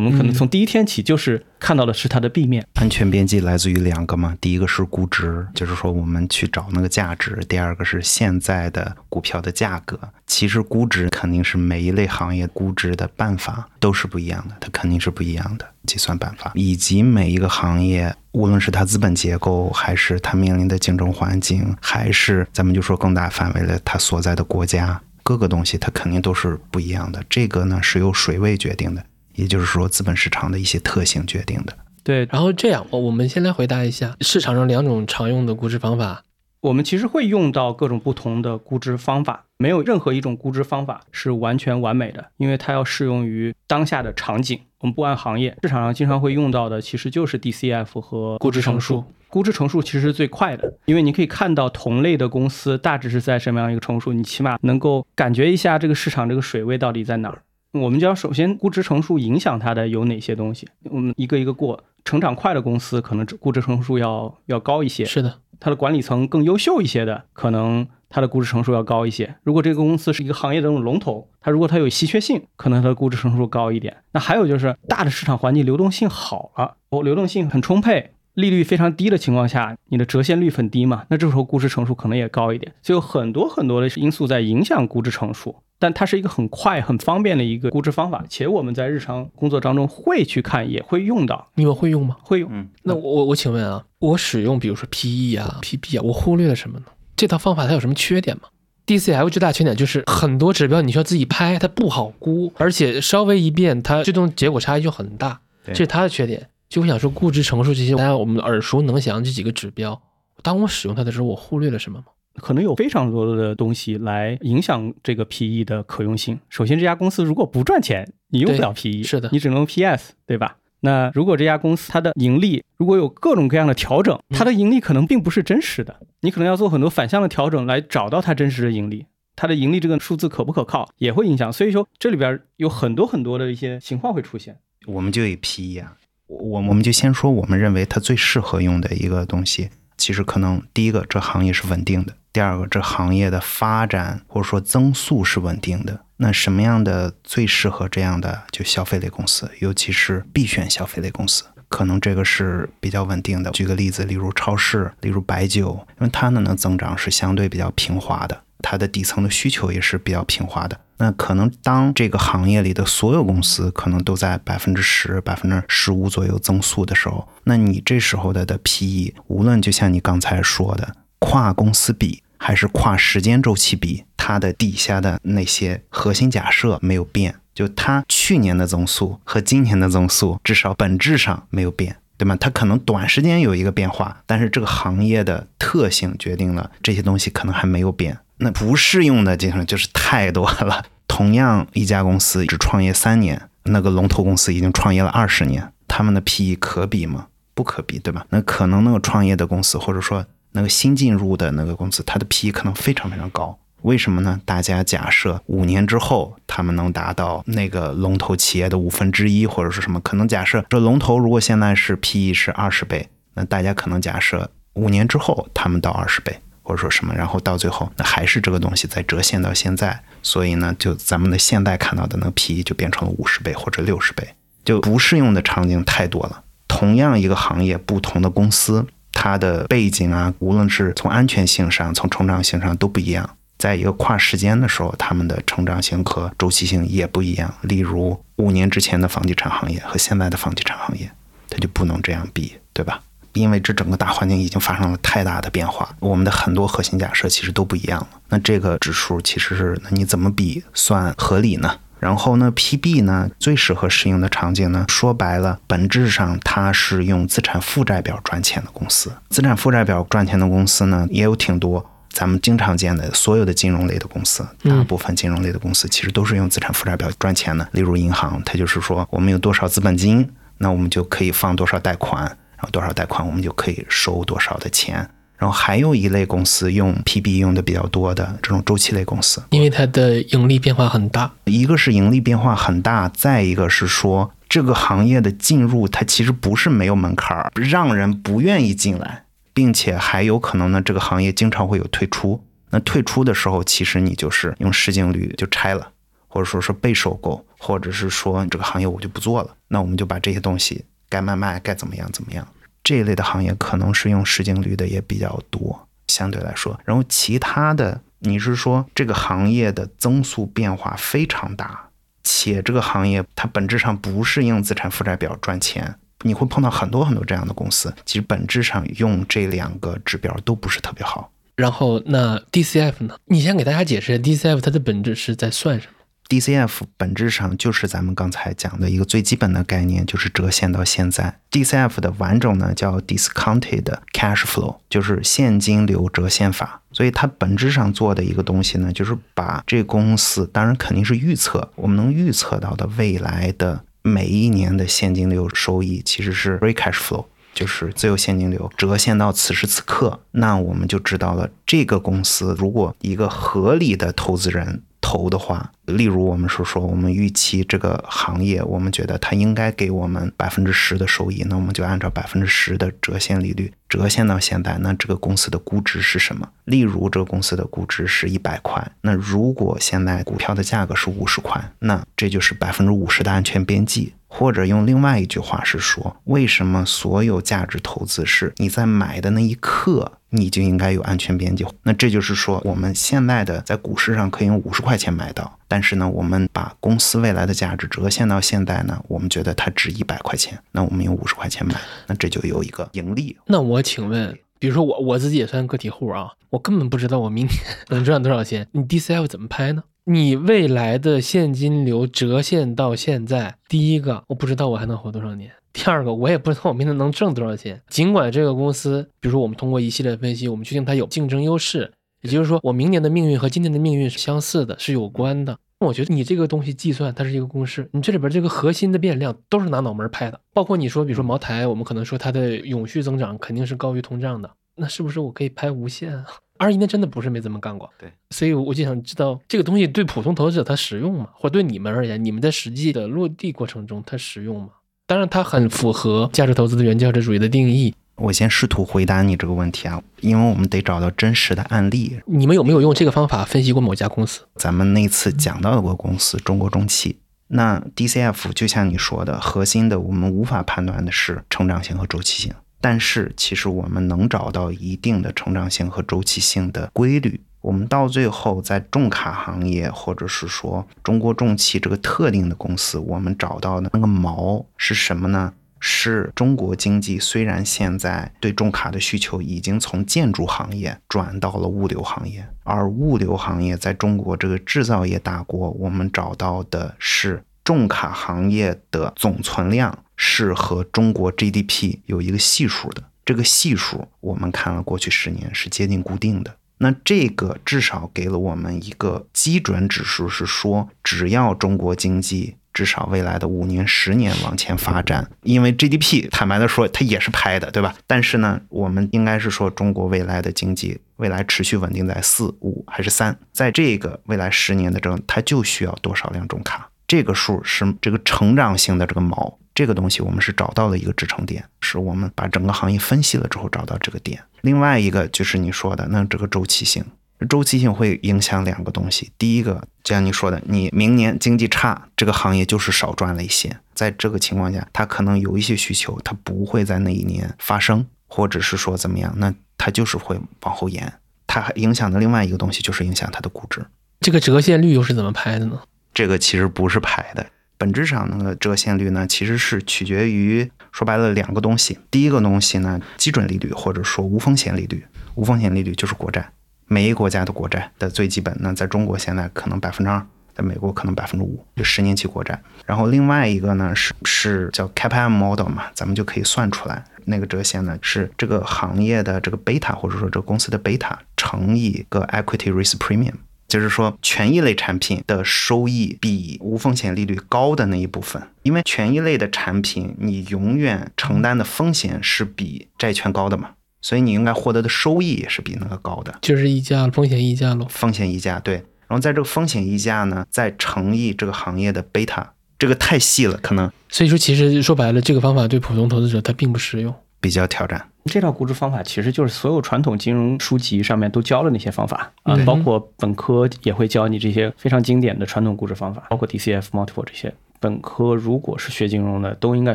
们可能从第一天起就是看到的是它的 B 面。安全边际来自于两个嘛，第一个是估值，就是说我们去找那个价值；第二个是现在的股票的价格。其实估值肯定是每一类行业估值的办法都是不一样的，它肯定是不一样的计算办法，以及每一个行业，无论是它资本结构还是它面临的竞争环境。还是咱们就说更大范围的，它所在的国家各个东西，它肯定都是不一样的。这个呢是由水位决定的，也就是说资本市场的一些特性决定的。对，然后这样，我我们先来回答一下市场上两种常用的估值方法。我们其实会用到各种不同的估值方法，没有任何一种估值方法是完全完美的，因为它要适用于当下的场景。我我们不按行业，市场上经常会用到的其实就是 DCF 和估值乘数。估值乘数其实是最快的，因为你可以看到同类的公司大致是在什么样一个乘数，你起码能够感觉一下这个市场这个水位到底在哪儿。我们就要首先估值乘数影响它的有哪些东西，我们一个一个过。成长快的公司可能估值乘数要要高一些，是的，它的管理层更优秀一些的，可能它的估值成数要高一些。如果这个公司是一个行业的这种龙头，它如果它有稀缺性，可能它的估值成数高一点。那还有就是大的市场环境流动性好了，哦，流动性很充沛。利率非常低的情况下，你的折现率很低嘛？那这时候估值乘数可能也高一点，就有很多很多的因素在影响估值乘数。但它是一个很快、很方便的一个估值方法，且我们在日常工作当中会去看，也会用到。你们会用吗？会用。嗯，那我我请问啊，我使用比如说 PE 啊、PB 啊，我忽略了什么呢？这套方法它有什么缺点吗？DCF 最大缺点就是很多指标你需要自己拍，它不好估，而且稍微一变，它最终结果差异就很大，这是它的缺点。就我想说，估值乘数这些大家我们耳熟能详这几个指标，当我使用它的时候，我忽略了什么吗？可能有非常多的东西来影响这个 PE 的可用性。首先，这家公司如果不赚钱，你用不了 PE，是的，你只能用 PS，对吧？那如果这家公司它的盈利如果有各种各样的调整，它的盈利可能并不是真实的，你可能要做很多反向的调整来找到它真实的盈利。它的盈利这个数字可不可靠，也会影响。所以说，这里边有很多很多的一些情况会出现。我们就以 PE 啊。我我们就先说，我们认为它最适合用的一个东西，其实可能第一个，这行业是稳定的；第二个，这行业的发展或者说增速是稳定的。那什么样的最适合这样的就消费类公司，尤其是必选消费类公司，可能这个是比较稳定的。举个例子，例如超市，例如白酒，因为它呢能增长是相对比较平滑的。它的底层的需求也是比较平滑的。那可能当这个行业里的所有公司可能都在百分之十、百分之十五左右增速的时候，那你这时候的的 PE，无论就像你刚才说的跨公司比还是跨时间周期比，它的底下的那些核心假设没有变，就它去年的增速和今年的增速至少本质上没有变，对吗？它可能短时间有一个变化，但是这个行业的特性决定了这些东西可能还没有变。那不适用的，基本上就是太多了。同样一家公司只创业三年，那个龙头公司已经创业了二十年，他们的 PE 可比吗？不可比，对吧？那可能那个创业的公司，或者说那个新进入的那个公司，它的 PE 可能非常非常高。为什么呢？大家假设五年之后，他们能达到那个龙头企业的五分之一，或者是什么？可能假设这龙头如果现在是 PE 是二十倍，那大家可能假设五年之后他们到二十倍。或者说什么，然后到最后，那还是这个东西在折现到现在，所以呢，就咱们的现在看到的那个 PE 就变成了五十倍或者六十倍，就不适用的场景太多了。同样一个行业，不同的公司，它的背景啊，无论是从安全性上，从成长性上都不一样。在一个跨时间的时候，他们的成长性和周期性也不一样。例如五年之前的房地产行业和现在的房地产行业，它就不能这样比，对吧？因为这整个大环境已经发生了太大的变化，我们的很多核心假设其实都不一样了。那这个指数其实是，那你怎么比算合理呢？然后呢，PB 呢最适合适用的场景呢，说白了，本质上它是用资产负债表赚钱的公司。资产负债表赚钱的公司呢也有挺多，咱们经常见的所有的金融类的公司，大部分金融类的公司其实都是用资产负债表赚钱的。例如银行，它就是说我们有多少资本金，那我们就可以放多少贷款。然后多少贷款，我们就可以收多少的钱。然后还有一类公司用 PB 用的比较多的这种周期类公司，因为它的盈利变化很大。一个是盈利变化很大，再一个是说这个行业的进入它其实不是没有门槛儿，让人不愿意进来，并且还有可能呢，这个行业经常会有退出。那退出的时候，其实你就是用市净率就拆了，或者说是被收购，或者是说这个行业我就不做了。那我们就把这些东西。该卖卖，该怎么样怎么样，这一类的行业可能是用市净率的也比较多，相对来说。然后其他的，你是说这个行业的增速变化非常大，且这个行业它本质上不是用资产负债表赚钱，你会碰到很多很多这样的公司，其实本质上用这两个指标都不是特别好。然后那 DCF 呢？你先给大家解释一下 DCF 它的本质是在算什么？DCF 本质上就是咱们刚才讲的一个最基本的概念，就是折现到现在。DCF 的完整呢叫 Discounted Cash Flow，就是现金流折现法。所以它本质上做的一个东西呢，就是把这公司，当然肯定是预测，我们能预测到的未来的每一年的现金流收益其实是 free cash flow，就是自由现金流折现到此时此刻，那我们就知道了这个公司如果一个合理的投资人。投的话，例如我们是说，我们预期这个行业，我们觉得它应该给我们百分之十的收益，那我们就按照百分之十的折现利率折现到现在，那这个公司的估值是什么？例如这个公司的估值是一百块，那如果现在股票的价格是五十块，那这就是百分之五十的安全边际。或者用另外一句话是说，为什么所有价值投资是你在买的那一刻你就应该有安全边际？那这就是说，我们现在的在股市上可以用五十块钱买到，但是呢，我们把公司未来的价值折现到现在呢，我们觉得它值一百块钱，那我们用五十块钱买，那这就有一个盈利。那我请问，比如说我我自己也算个体户啊，我根本不知道我明年能赚多少钱，你 DCF 怎么拍呢？你未来的现金流折现到现在，第一个我不知道我还能活多少年，第二个我也不知道我明年能挣多少钱。(laughs) 尽管这个公司，比如说我们通过一系列分析，我们确定它有竞争优势，也就是说我明年的命运和今年的命运是相似的，是有关的。我觉得你这个东西计算它是一个公式，你这里边这个核心的变量都是拿脑门拍的，包括你说，比如说茅台，我们可能说它的永续增长肯定是高于通胀的，那是不是我可以拍无限啊？(laughs) 二一年真的不是没这么干过，对，所以我就想知道这个东西对普通投资者它实用吗？或对你们而言，你们在实际的落地过程中它实用吗？当然，它很符合价值投资的原价值主义的定义。我先试图回答你这个问题啊，因为我们得找到真实的案例。你们有没有用这个方法分析过某家公司？咱们那次讲到过公司中国中汽，那 DCF 就像你说的，核心的我们无法判断的是成长性和周期性。但是，其实我们能找到一定的成长性和周期性的规律。我们到最后，在重卡行业，或者是说中国重汽这个特定的公司，我们找到的那个锚是什么呢？是中国经济虽然现在对重卡的需求已经从建筑行业转到了物流行业，而物流行业在中国这个制造业大国，我们找到的是重卡行业的总存量。是和中国 GDP 有一个系数的，这个系数我们看了过去十年是接近固定的。那这个至少给了我们一个基准指数，是说只要中国经济至少未来的五年、十年往前发展，因为 GDP 坦白的说它也是拍的，对吧？但是呢，我们应该是说中国未来的经济未来持续稳定在四五还是三，在这个未来十年的中，它就需要多少辆重卡？这个数是这个成长性的这个锚。这个东西我们是找到了一个支撑点，是我们把整个行业分析了之后找到这个点。另外一个就是你说的，那这个周期性，周期性会影响两个东西。第一个，就像你说的，你明年经济差，这个行业就是少赚了一些。在这个情况下，它可能有一些需求，它不会在那一年发生，或者是说怎么样，那它就是会往后延。它还影响的另外一个东西就是影响它的估值。这个折现率又是怎么拍的呢？这个其实不是排的。本质上，那个折现率呢，其实是取决于说白了两个东西。第一个东西呢，基准利率或者说无风险利率。无风险利率就是国债，每一个国家的国债的最基本。那在中国现在可能百分之二，在美国可能百分之五，就十年期国债。然后另外一个呢是是叫 CAPM model 嘛，咱们就可以算出来，那个折现呢是这个行业的这个贝塔或者说这个公司的贝塔乘以个 equity risk premium。就是说，权益类产品的收益比无风险利率高的那一部分，因为权益类的产品，你永远承担的风险是比债券高的嘛，所以你应该获得的收益也是比那个高的，就是溢价，风险溢价喽。风险溢价对，然后在这个风险溢价呢，再乘以这个行业的贝塔，这个太细了，可能。所以说，其实说白了，这个方法对普通投资者它并不实用，比较挑战。这套估值方法其实就是所有传统金融书籍上面都教的那些方法啊，包括本科也会教你这些非常经典的传统估值方法，包括 DCF multiple 这些。本科如果是学金融的，都应该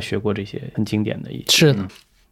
学过这些很经典的一些。是的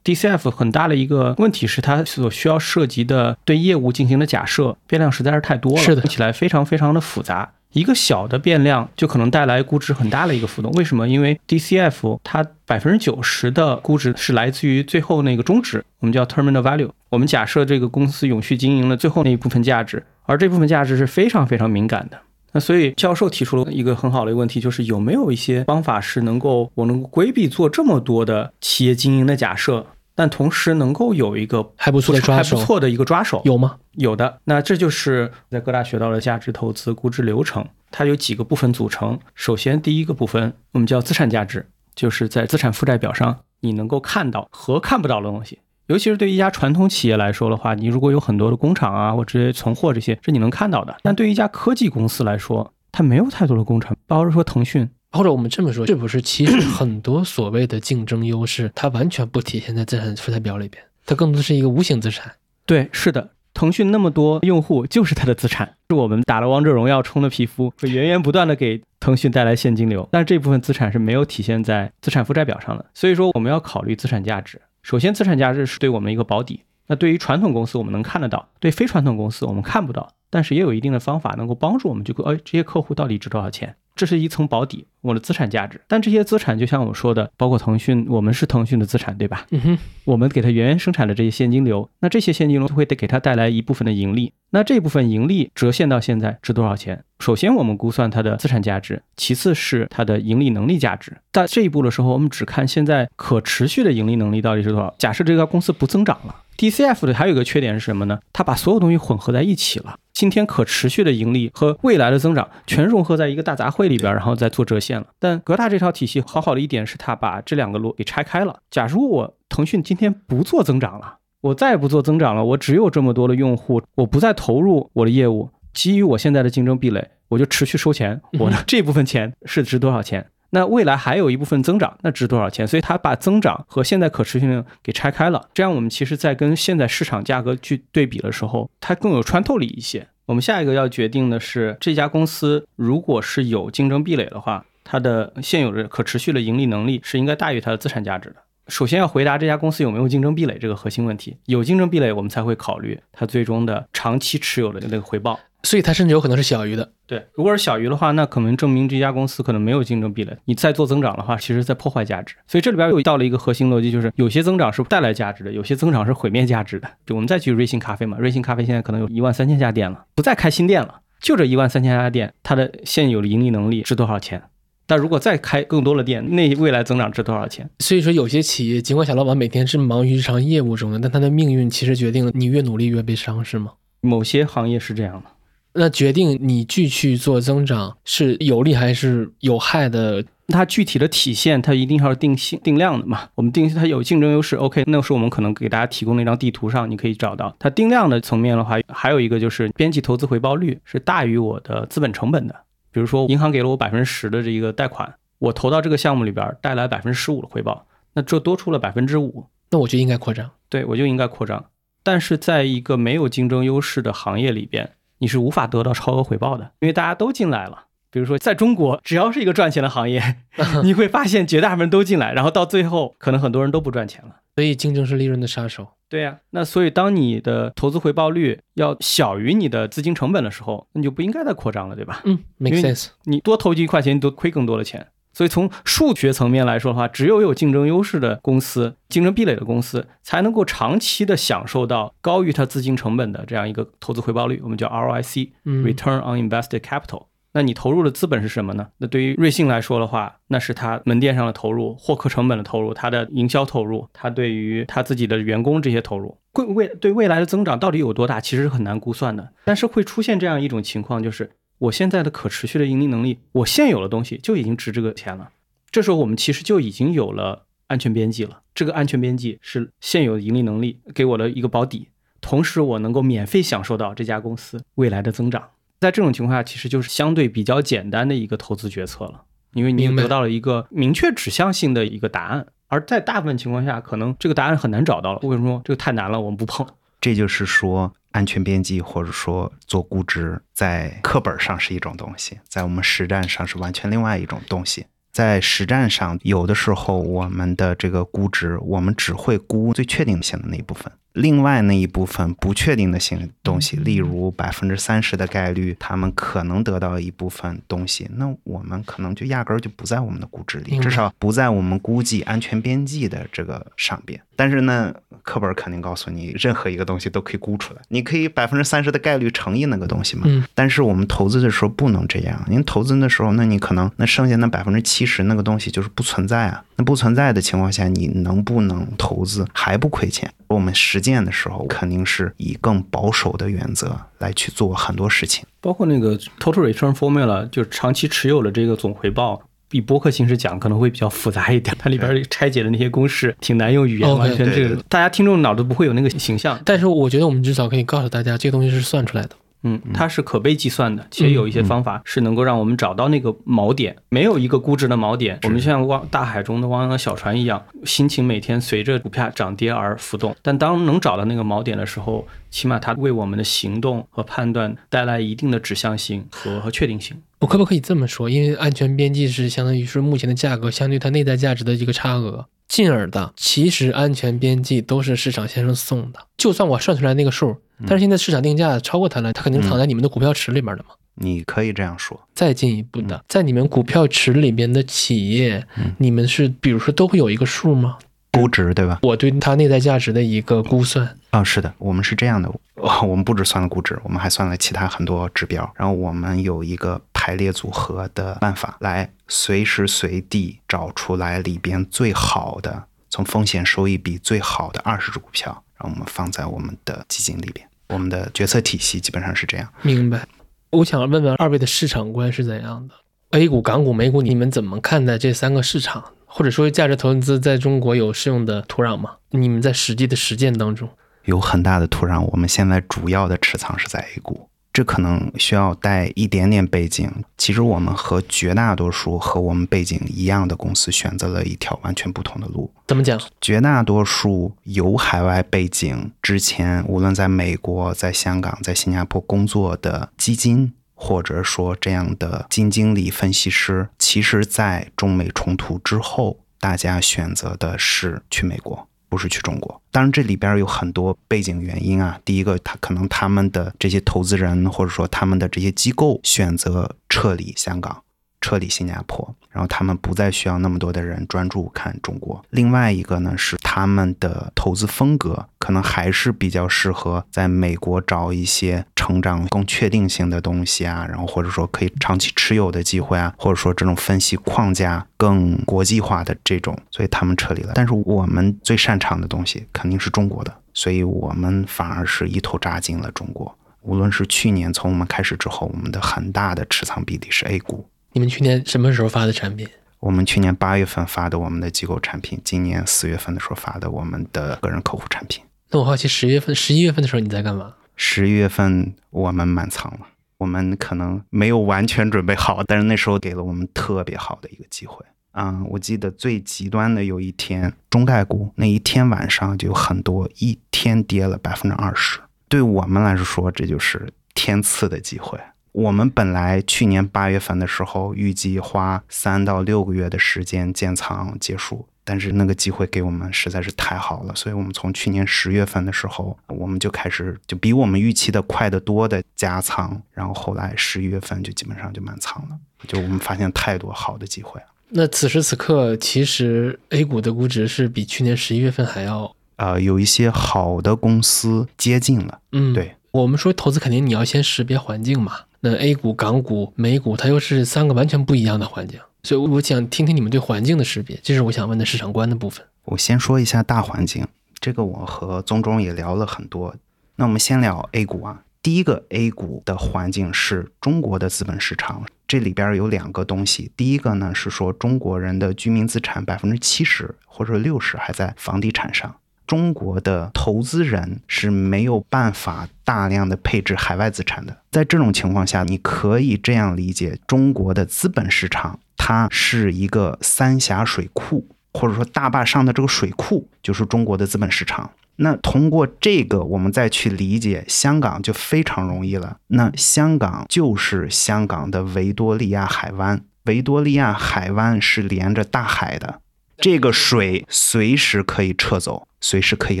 ，DCF 很大的一个问题是它所需要涉及的对业务进行的假设变量实在是太多了，是的，起来非常非常的复杂。一个小的变量就可能带来估值很大的一个浮动。为什么？因为 DCF 它百分之九十的估值是来自于最后那个终值，我们叫 terminal value。我们假设这个公司永续经营的最后那一部分价值，而这部分价值是非常非常敏感的。那所以教授提出了一个很好的一个问题，就是有没有一些方法是能够我能规避做这么多的企业经营的假设，但同时能够有一个还不错的抓手，还不错的一个抓手，有吗？有的。那这就是在各大学到的价值投资估值流程，它有几个部分组成。首先，第一个部分我们叫资产价值，就是在资产负债表上你能够看到和看不到的东西。尤其是对于一家传统企业来说的话，你如果有很多的工厂啊，或这些存货这些，是你能看到的。但对于一家科技公司来说，它没有太多的工厂，包括说腾讯，或者我们这么说，是不是其实很多所谓的竞争优势，它完全不体现在资产负债表里边，它更多的是一个无形资产。对，是的，腾讯那么多用户就是它的资产，是我们打了王者荣耀充的皮肤，会源源不断的给腾讯带来现金流，但是这部分资产是没有体现在资产负债表上的。所以说，我们要考虑资产价值。首先，资产价值是对我们一个保底。那对于传统公司，我们能看得到；对非传统公司，我们看不到。但是也有一定的方法能够帮助我们，就哎，这些客户到底值多少钱？这是一层保底，我的资产价值。但这些资产就像我说的，包括腾讯，我们是腾讯的资产，对吧？嗯哼，我们给它源源生产的这些现金流，那这些现金流会得给它带来一部分的盈利。那这部分盈利折现到现在值多少钱？首先我们估算它的资产价值，其次是它的盈利能力价值。在这一步的时候，我们只看现在可持续的盈利能力到底是多少。假设这家公司不增长了。DCF 的还有一个缺点是什么呢？它把所有东西混合在一起了。今天可持续的盈利和未来的增长全融合在一个大杂烩里边，然后再做折现了。但格大这套体系好好的一点是，它把这两个路给拆开了。假如我腾讯今天不做增长了，我再也不做增长了，我只有这么多的用户，我不再投入我的业务，基于我现在的竞争壁垒，我就持续收钱。我的这部分钱是值多少钱？那未来还有一部分增长，那值多少钱？所以它把增长和现在可持续性给拆开了。这样我们其实，在跟现在市场价格去对比的时候，它更有穿透力一些。我们下一个要决定的是，这家公司如果是有竞争壁垒的话，它的现有的可持续的盈利能力是应该大于它的资产价值的。首先要回答这家公司有没有竞争壁垒这个核心问题。有竞争壁垒，我们才会考虑它最终的长期持有的那个回报。所以它甚至有可能是小于的。对，如果是小于的话，那可能证明这家公司可能没有竞争壁垒。你再做增长的话，其实在破坏价值。所以这里边又到了一个核心逻辑，就是有些增长是带来价值的，有些增长是毁灭价值的。就我们再举瑞幸咖啡嘛，瑞幸咖啡现在可能有一万三千家店了，不再开新店了，就这一万三千家店，它的现有的盈利能力值多少钱？但如果再开更多的店，那未来增长值多少钱？所以说，有些企业尽管小老板每天是忙于日常业务中的，但他的命运其实决定了你越努力越悲伤，是吗？某些行业是这样的。那决定你继续做增长是有利还是有害的？它具体的体现，它一定要定性定量的嘛。我们定它有竞争优势，OK，那是我们可能给大家提供那张地图上，你可以找到它定量的层面的话，还有一个就是边际投资回报率是大于我的资本成本的。比如说，银行给了我百分之十的这一个贷款，我投到这个项目里边带来百分之十五的回报，那这多出了百分之五，那我就应该扩张。对，我就应该扩张。但是在一个没有竞争优势的行业里边。你是无法得到超额回报的，因为大家都进来了。比如说，在中国，只要是一个赚钱的行业，(laughs) 你会发现绝大部分人都进来，然后到最后，可能很多人都不赚钱了。所以，竞争是利润的杀手。对呀，那所以当你的投资回报率要小于你的资金成本的时候，那你就不应该再扩张了，对吧？嗯，make sense。你多投进一块钱，你都亏更多的钱。所以从数学层面来说的话，只有有竞争优势的公司、竞争壁垒的公司，才能够长期的享受到高于它资金成本的这样一个投资回报率，我们叫 ROIC（Return on Invested Capital）。那你投入的资本是什么呢？那对于瑞幸来说的话，那是它门店上的投入、获客成本的投入、它的营销投入、它对于它自己的员工这些投入，未未对未来的增长到底有多大，其实是很难估算的。但是会出现这样一种情况，就是。我现在的可持续的盈利能力，我现有的东西就已经值这个钱了。这时候我们其实就已经有了安全边际了。这个安全边际是现有的盈利能力给我的一个保底，同时我能够免费享受到这家公司未来的增长。在这种情况下，其实就是相对比较简单的一个投资决策了，因为你得到了一个明确指向性的一个答案。而在大部分情况下，可能这个答案很难找到了。为什么说这个太难了？我们不碰。这就是说。安全边际或者说做估值，在课本上是一种东西，在我们实战上是完全另外一种东西。在实战上，有的时候我们的这个估值，我们只会估最确定性的那一部分。另外那一部分不确定的性东西，例如百分之三十的概率，他们可能得到一部分东西，那我们可能就压根儿就不在我们的估值里，至少不在我们估计安全边际的这个上边。但是呢，课本肯定告诉你，任何一个东西都可以估出来，你可以百分之三十的概率乘以那个东西嘛。嗯。但是我们投资的时候不能这样，您投资的时候，那你可能那剩下那百分之七十那个东西就是不存在啊。那不存在的情况下，你能不能投资还不亏钱？我们实践的时候，肯定是以更保守的原则来去做很多事情，包括那个 total return formula，就是长期持有的这个总回报。比播客形式讲可能会比较复杂一点，它里边拆解的那些公式挺难用语言完全这个，大家听众脑子不会有那个形象。但是我觉得我们至少可以告诉大家，这个东西是算出来的。嗯，它是可被计算的，且有一些方法是能够让我们找到那个锚点。没有一个估值的锚点，我们像汪大海中的汪洋的小船一样，心情每天随着股票涨跌而浮动。但当能找到那个锚点的时候，起码它为我们的行动和判断带来一定的指向性和 (sighs) 和确定性。我可不可以这么说？因为安全边际是相当于是目前的价格相对它内在价值的一个差额。进而的，其实安全边际都是市场先生送的。就算我算出来那个数，但是现在市场定价超过它了，它肯定躺在你们的股票池里面的嘛。你可以这样说。再进一步的，在你们股票池里边的企业，你们是比如说都会有一个数吗？估值对吧？我对它内在价值的一个估算啊，是的，我们是这样的，(laughs) 我们不止算了估值，我们还算了其他很多指标，然后我们有一个排列组合的办法，来随时随地找出来里边最好的，从风险收益比最好的二十只股票，然后我们放在我们的基金里边，我们的决策体系基本上是这样。明白。我想问问二位的市场观是怎样的？A 股、港股、美股，你们怎么看待这三个市场？或者说价值投资在中国有适用的土壤吗？你们在实际的实践当中有很大的土壤。我们现在主要的持仓是在 A 股，这可能需要带一点点背景。其实我们和绝大多数和我们背景一样的公司选择了一条完全不同的路。怎么讲？绝大多数有海外背景之前，无论在美国、在香港、在新加坡工作的基金。或者说，这样的基金经理、分析师，其实，在中美冲突之后，大家选择的是去美国，不是去中国。当然，这里边有很多背景原因啊。第一个，他可能他们的这些投资人，或者说他们的这些机构，选择撤离香港。撤离新加坡，然后他们不再需要那么多的人专注看中国。另外一个呢，是他们的投资风格可能还是比较适合在美国找一些成长更确定性的东西啊，然后或者说可以长期持有的机会啊，或者说这种分析框架更国际化的这种，所以他们撤离了。但是我们最擅长的东西肯定是中国的，所以我们反而是一头扎进了中国。无论是去年从我们开始之后，我们的很大的持仓比例是 A 股。你们去年什么时候发的产品？我们去年八月份发的我们的机构产品，今年四月份的时候发的我们的个人客户产品。那我好奇，十月份、十一月份的时候你在干嘛？十一月份我们满仓了，我们可能没有完全准备好，但是那时候给了我们特别好的一个机会。嗯，我记得最极端的有一天，中概股那一天晚上就有很多，一天跌了百分之二十。对我们来说，这就是天赐的机会。我们本来去年八月份的时候预计花三到六个月的时间建仓结束，但是那个机会给我们实在是太好了，所以我们从去年十月份的时候，我们就开始就比我们预期的快得多的加仓，然后后来十一月份就基本上就满仓了，就我们发现太多好的机会了。那此时此刻，其实 A 股的估值是比去年十一月份还要呃有一些好的公司接近了。嗯，对，我们说投资肯定你要先识别环境嘛。那 A 股、港股、美股，它又是三个完全不一样的环境，所以我想听听你们对环境的识别，这是我想问的市场观的部分。我先说一下大环境，这个我和宗中也聊了很多。那我们先聊 A 股啊，第一个 A 股的环境是中国的资本市场，这里边有两个东西，第一个呢是说中国人的居民资产百分之七十或者六十还在房地产上。中国的投资人是没有办法大量的配置海外资产的，在这种情况下，你可以这样理解：中国的资本市场它是一个三峡水库，或者说大坝上的这个水库就是中国的资本市场。那通过这个，我们再去理解香港就非常容易了。那香港就是香港的维多利亚海湾，维多利亚海湾是连着大海的。这个水随时可以撤走，随时可以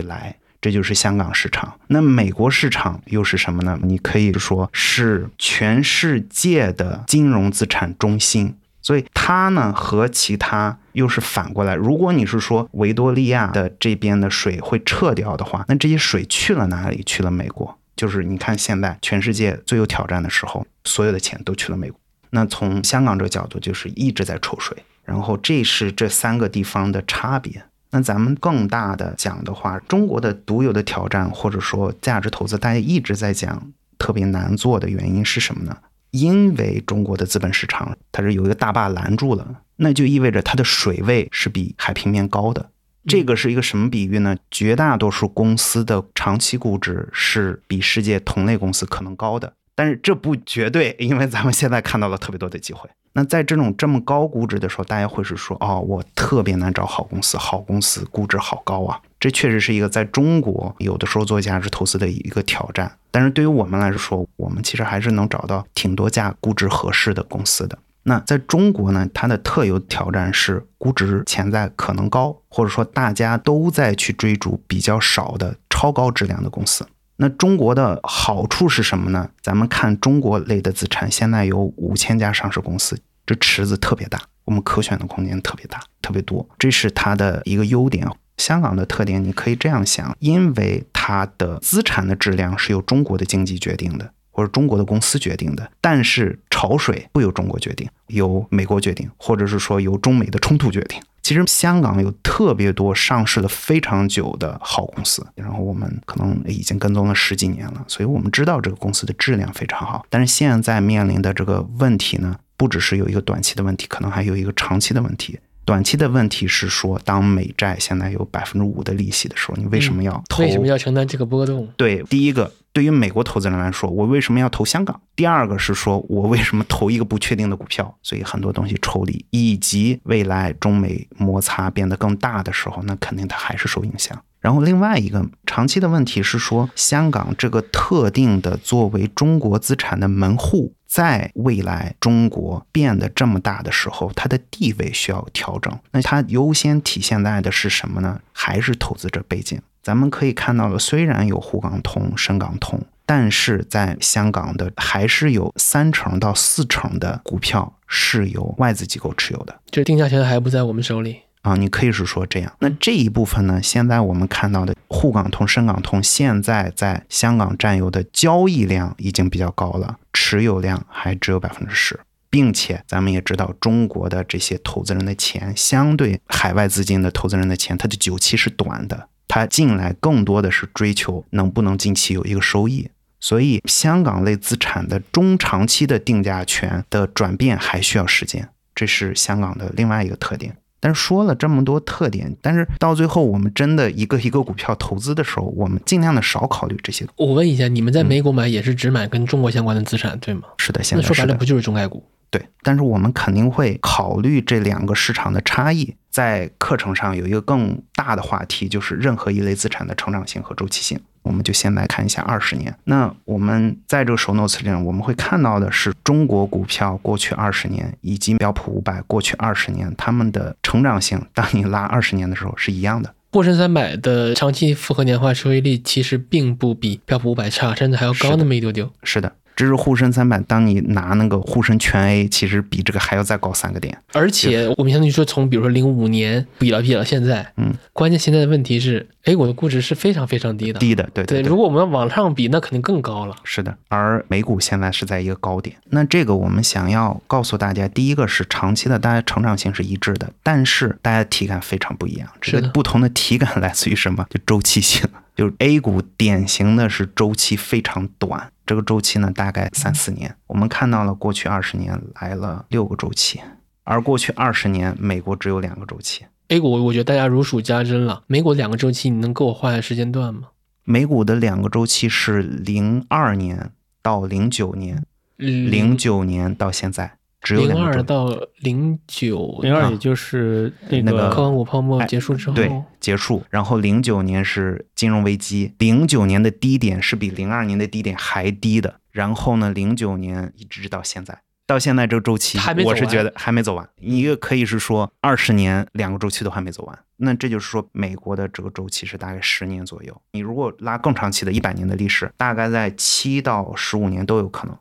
来，这就是香港市场。那美国市场又是什么呢？你可以说是全世界的金融资产中心，所以它呢和其他又是反过来。如果你是说维多利亚的这边的水会撤掉的话，那这些水去了哪里？去了美国。就是你看现在全世界最有挑战的时候，所有的钱都去了美国。那从香港这个角度，就是一直在抽水。然后这是这三个地方的差别。那咱们更大的讲的话，中国的独有的挑战或者说价值投资，大家一直在讲特别难做的原因是什么呢？因为中国的资本市场它是有一个大坝拦住了，那就意味着它的水位是比海平面高的。这个是一个什么比喻呢？绝大多数公司的长期估值是比世界同类公司可能高的，但是这不绝对，因为咱们现在看到了特别多的机会。那在这种这么高估值的时候，大家会是说，哦，我特别难找好公司，好公司估值好高啊。这确实是一个在中国有的时候做价值投资的一个挑战。但是对于我们来说，我们其实还是能找到挺多家估值合适的公司的。那在中国呢，它的特有挑战是估值潜在可能高，或者说大家都在去追逐比较少的超高质量的公司。那中国的好处是什么呢？咱们看中国类的资产，现在有五千家上市公司，这池子特别大，我们可选的空间特别大，特别多，这是它的一个优点。香港的特点，你可以这样想，因为它的资产的质量是由中国的经济决定的，或者中国的公司决定的，但是潮水不由中国决定，由美国决定，或者是说由中美的冲突决定。其实香港有特别多上市了非常久的好公司，然后我们可能已经跟踪了十几年了，所以我们知道这个公司的质量非常好。但是现在面临的这个问题呢，不只是有一个短期的问题，可能还有一个长期的问题。短期的问题是说，当美债现在有百分之五的利息的时候，你为什么要投？为什么要承担这个波动？对，第一个，对于美国投资人来说，我为什么要投香港？第二个是说我为什么投一个不确定的股票？所以很多东西抽离，以及未来中美摩擦变得更大的时候，那肯定它还是受影响。然后另外一个长期的问题是说，香港这个特定的作为中国资产的门户。在未来中国变得这么大的时候，它的地位需要调整。那它优先体现在的是什么呢？还是投资者背景？咱们可以看到的，虽然有沪港通、深港通，但是在香港的还是有三成到四成的股票是由外资机构持有的，就定价权还不在我们手里。啊，你可以是说这样。那这一部分呢？现在我们看到的沪港通、深港通，现在在香港占有的交易量已经比较高了，持有量还只有百分之十，并且咱们也知道，中国的这些投资人的钱，相对海外资金的投资人的钱，它的久期是短的，它进来更多的是追求能不能近期有一个收益。所以，香港类资产的中长期的定价权的转变还需要时间，这是香港的另外一个特点。但是说了这么多特点，但是到最后我们真的一个一个股票投资的时候，我们尽量的少考虑这些。我问一下，你们在美股买也是只买跟中国相关的资产，对吗？是的，现在说白了不就是中概股？对，但是我们肯定会考虑这两个市场的差异。在课程上有一个更大的话题，就是任何一类资产的成长性和周期性。我们就先来看一下二十年。那我们在这个首 notes 里，我们会看到的是中国股票过去二十年以及标普五百过去二十年，它们的成长性，当你拉二十年的时候是一样的。沪深三百的长期复合年化收益率其实并不比标普五百差，甚至还要高那么一丢丢。是的。这是沪深三百，当你拿那个沪深全 A，其实比这个还要再高三个点。而且我们相当于说，从比如说零五年比了比了现在，嗯，关键现在的问题是，A 股的估值是非常非常低的，低的，对对。如果我们往上比，那肯定更高了。是的，而美股现在是在一个高点。那这个我们想要告诉大家，第一个是长期的，大家成长性是一致的，但是大家体感非常不一样。这个不同的体感来自于什么？就周期性。(laughs) 就是 A 股典型的是周期非常短。这个周期呢，大概三四年。我们看到了过去二十年来了六个周期，而过去二十年美国只有两个周期。A 股我觉得大家如数家珍了。美股两个周期，你能给我画下时间段吗？美股的两个周期是零二年到零九年，零九年到现在。零二到零九，零二也就是那个科网股泡沫结束之后，对结束。然后零九年是金融危机，零九年的低点是比零二年的低点还低的。然后呢，零九年一直到现在，到现在这个周期，我是觉得还没走完。一个可以是说二十年两个周期都还没走完，那这就是说美国的这个周期是大概十年左右。你如果拉更长期的一百年的历史，大概在七到十五年都有可能。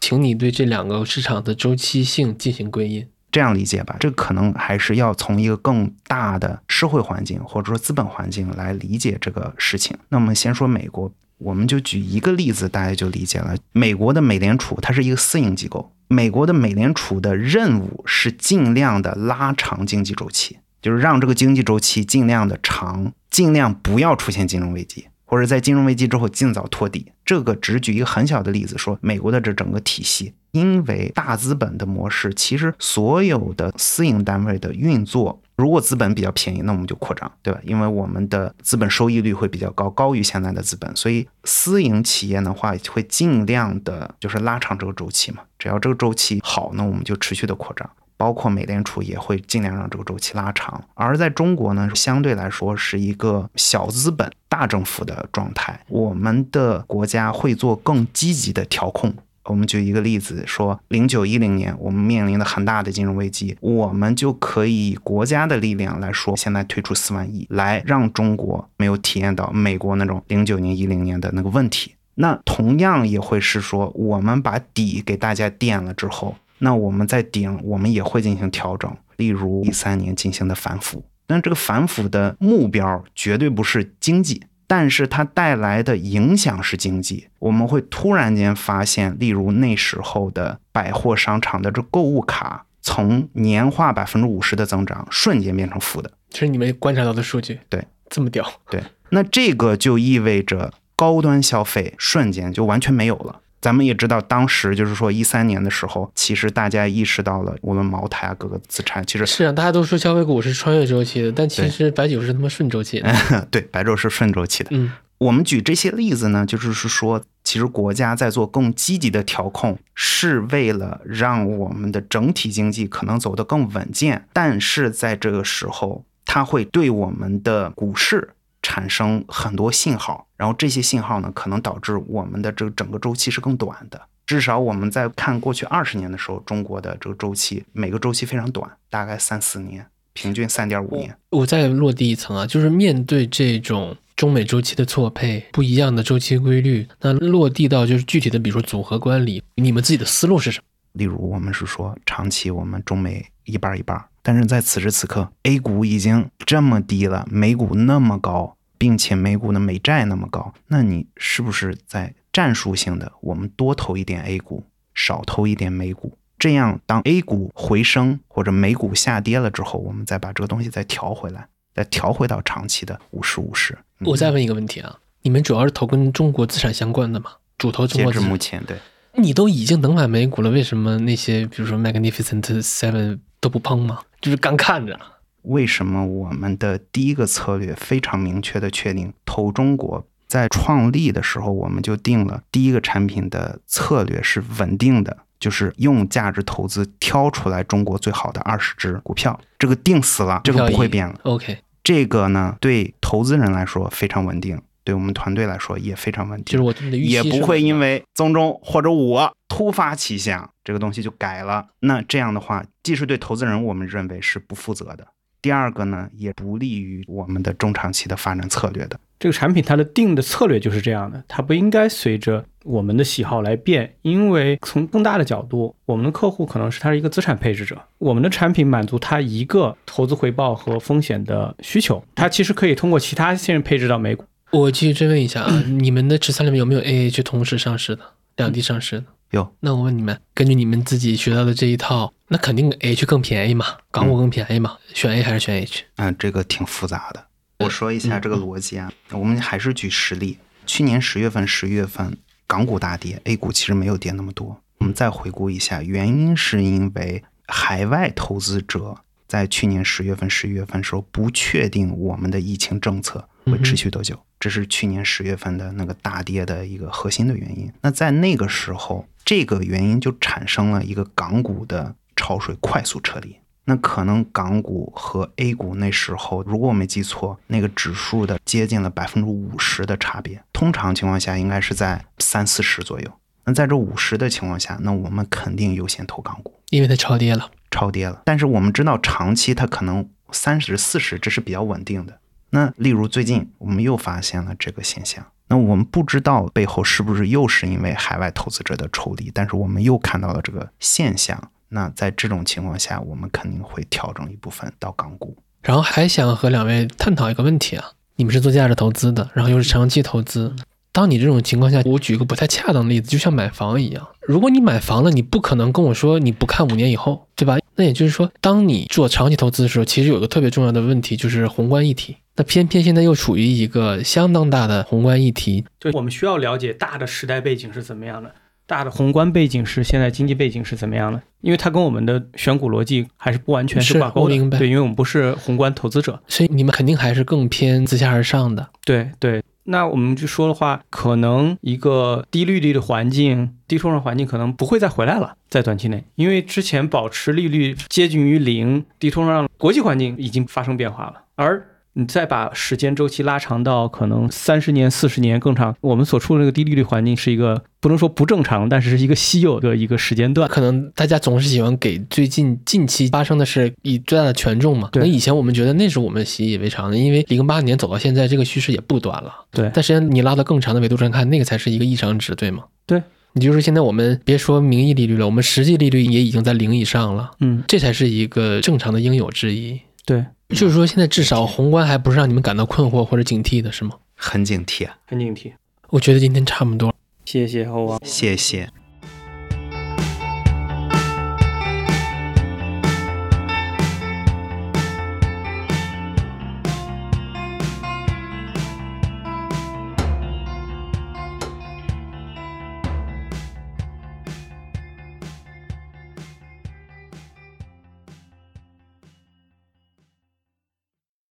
请你对这两个市场的周期性进行归因。这样理解吧。这可能还是要从一个更大的社会环境或者说资本环境来理解这个事情。那我们先说美国，我们就举一个例子，大家就理解了。美国的美联储它是一个私营机构，美国的美联储的任务是尽量的拉长经济周期，就是让这个经济周期尽量的长，尽量不要出现金融危机。或者在金融危机之后尽早托底，这个只举一个很小的例子，说美国的这整个体系，因为大资本的模式，其实所有的私营单位的运作，如果资本比较便宜，那我们就扩张，对吧？因为我们的资本收益率会比较高，高于现在的资本，所以私营企业的话会尽量的就是拉长这个周期嘛，只要这个周期好，那我们就持续的扩张。包括美联储也会尽量让这个周期拉长，而在中国呢，相对来说是一个小资本、大政府的状态。我们的国家会做更积极的调控。我们举一个例子，说零九一零年我们面临的很大的金融危机，我们就可以以国家的力量来说，现在推出四万亿，来让中国没有体验到美国那种零九年、一零年的那个问题。那同样也会是说，我们把底给大家垫了之后。那我们在顶，我们也会进行调整，例如一三年进行的反腐。但这个反腐的目标绝对不是经济，但是它带来的影响是经济。我们会突然间发现，例如那时候的百货商场的这购物卡，从年化百分之五十的增长，瞬间变成负的。这是你们观察到的数据？对，这么屌？对。那这个就意味着高端消费瞬间就完全没有了。咱们也知道，当时就是说一三年的时候，其实大家意识到了，无论茅台啊各个资产，其实是啊，大家都说消费股是穿越周期的，但其实白酒是他妈顺周期的。(laughs) 对，白酒是顺周期的。嗯，我们举这些例子呢，就是是说，其实国家在做更积极的调控，是为了让我们的整体经济可能走得更稳健，但是在这个时候，它会对我们的股市。产生很多信号，然后这些信号呢，可能导致我们的这个整个周期是更短的。至少我们在看过去二十年的时候，中国的这个周期每个周期非常短，大概三四年，平均三点五年。我再落地一层啊，就是面对这种中美周期的错配，不一样的周期规律，那落地到就是具体的，比如说组合管理，你们自己的思路是什么？例如，我们是说长期我们中美一半一半。但是在此时此刻，A 股已经这么低了，美股那么高，并且美股的美债那么高，那你是不是在战术性的，我们多投一点 A 股，少投一点美股？这样当 A 股回升或者美股下跌了之后，我们再把这个东西再调回来，再调回到长期的五十五十。我再问一个问题啊，你们主要是投跟中国资产相关的吗？主投中国？截至目前，对。你都已经能买美股了，为什么那些比如说 Magnificent Seven 都不碰吗？就是干看着。为什么我们的第一个策略非常明确的确定投中国？在创立的时候，我们就定了第一个产品的策略是稳定的，就是用价值投资挑出来中国最好的二十只股票，这个定死了，这个不会变了。OK，这个呢对投资人来说非常稳定。对我们团队来说也非常稳定，就是我也不会因为宗中或者我突发奇想，这个东西就改了。那这样的话，既是对投资人我们认为是不负责的，第二个呢，也不利于我们的中长期的发展策略的。这个产品它的定的策略就是这样的，它不应该随着我们的喜好来变，因为从更大的角度，我们的客户可能是他是一个资产配置者，我们的产品满足他一个投资回报和风险的需求，他其实可以通过其他信任配置到美股。我继续追问一下啊，你们的持仓里面有没有 AA 去同时上市的，两地上市的？有。那我问你们，根据你们自己学到的这一套，那肯定 H 更便宜嘛，港股更便宜嘛，选 A 还是选 H？嗯，这个挺复杂的。我说一下这个逻辑啊，我们还是举实例。去年十月份、十一月份，港股大跌，A 股其实没有跌那么多。我们再回顾一下，原因是因为海外投资者在去年十月份、十一月份时候不确定我们的疫情政策会持续多久。这是去年十月份的那个大跌的一个核心的原因。那在那个时候，这个原因就产生了一个港股的潮水快速撤离。那可能港股和 A 股那时候，如果我没记错，那个指数的接近了百分之五十的差别。通常情况下应该是在三四十左右。那在这五十的情况下，那我们肯定优先投港股，因为它超跌了，超跌了。但是我们知道长期它可能三十四十，这是比较稳定的。那例如最近我们又发现了这个现象，那我们不知道背后是不是又是因为海外投资者的抽离，但是我们又看到了这个现象。那在这种情况下，我们肯定会调整一部分到港股。然后还想和两位探讨一个问题啊，你们是做价值投资的，然后又是长期投资。当你这种情况下，我举一个不太恰当的例子，就像买房一样，如果你买房了，你不可能跟我说你不看五年以后，对吧？那也就是说，当你做长期投资的时候，其实有个特别重要的问题，就是宏观议题。那偏偏现在又处于一个相当大的宏观议题，对我们需要了解大的时代背景是怎么样的，大的宏观背景是现在经济背景是怎么样的，因为它跟我们的选股逻辑还是不完全是挂钩的。对，因为我们不是宏观投资者，所以你们肯定还是更偏自下而上的。对对。那我们就说的话，可能一个低利率的环境、低通胀环境可能不会再回来了，在短期内，因为之前保持利率接近于零、低通胀，国际环境已经发生变化了，而。你再把时间周期拉长到可能三十年、四十年更长，我们所处的这个低利率环境是一个不能说不正常，但是是一个稀有的一个时间段。可能大家总是喜欢给最近近期发生的事以最大的权重嘛。对，以前我们觉得那是我们习以为常的，因为零八年走到现在，这个趋势也不短了。对，但实际上你拉到更长的维度上看，那个才是一个异常值，对吗？对，你就是现在我们别说名义利率了，我们实际利率也已经在零以上了。嗯，这才是一个正常的应有之义。对。就是说，现在至少宏观还不是让你们感到困惑或者警惕的，是吗？很警惕啊，很警惕。我觉得今天差不多，谢谢猴王，谢谢。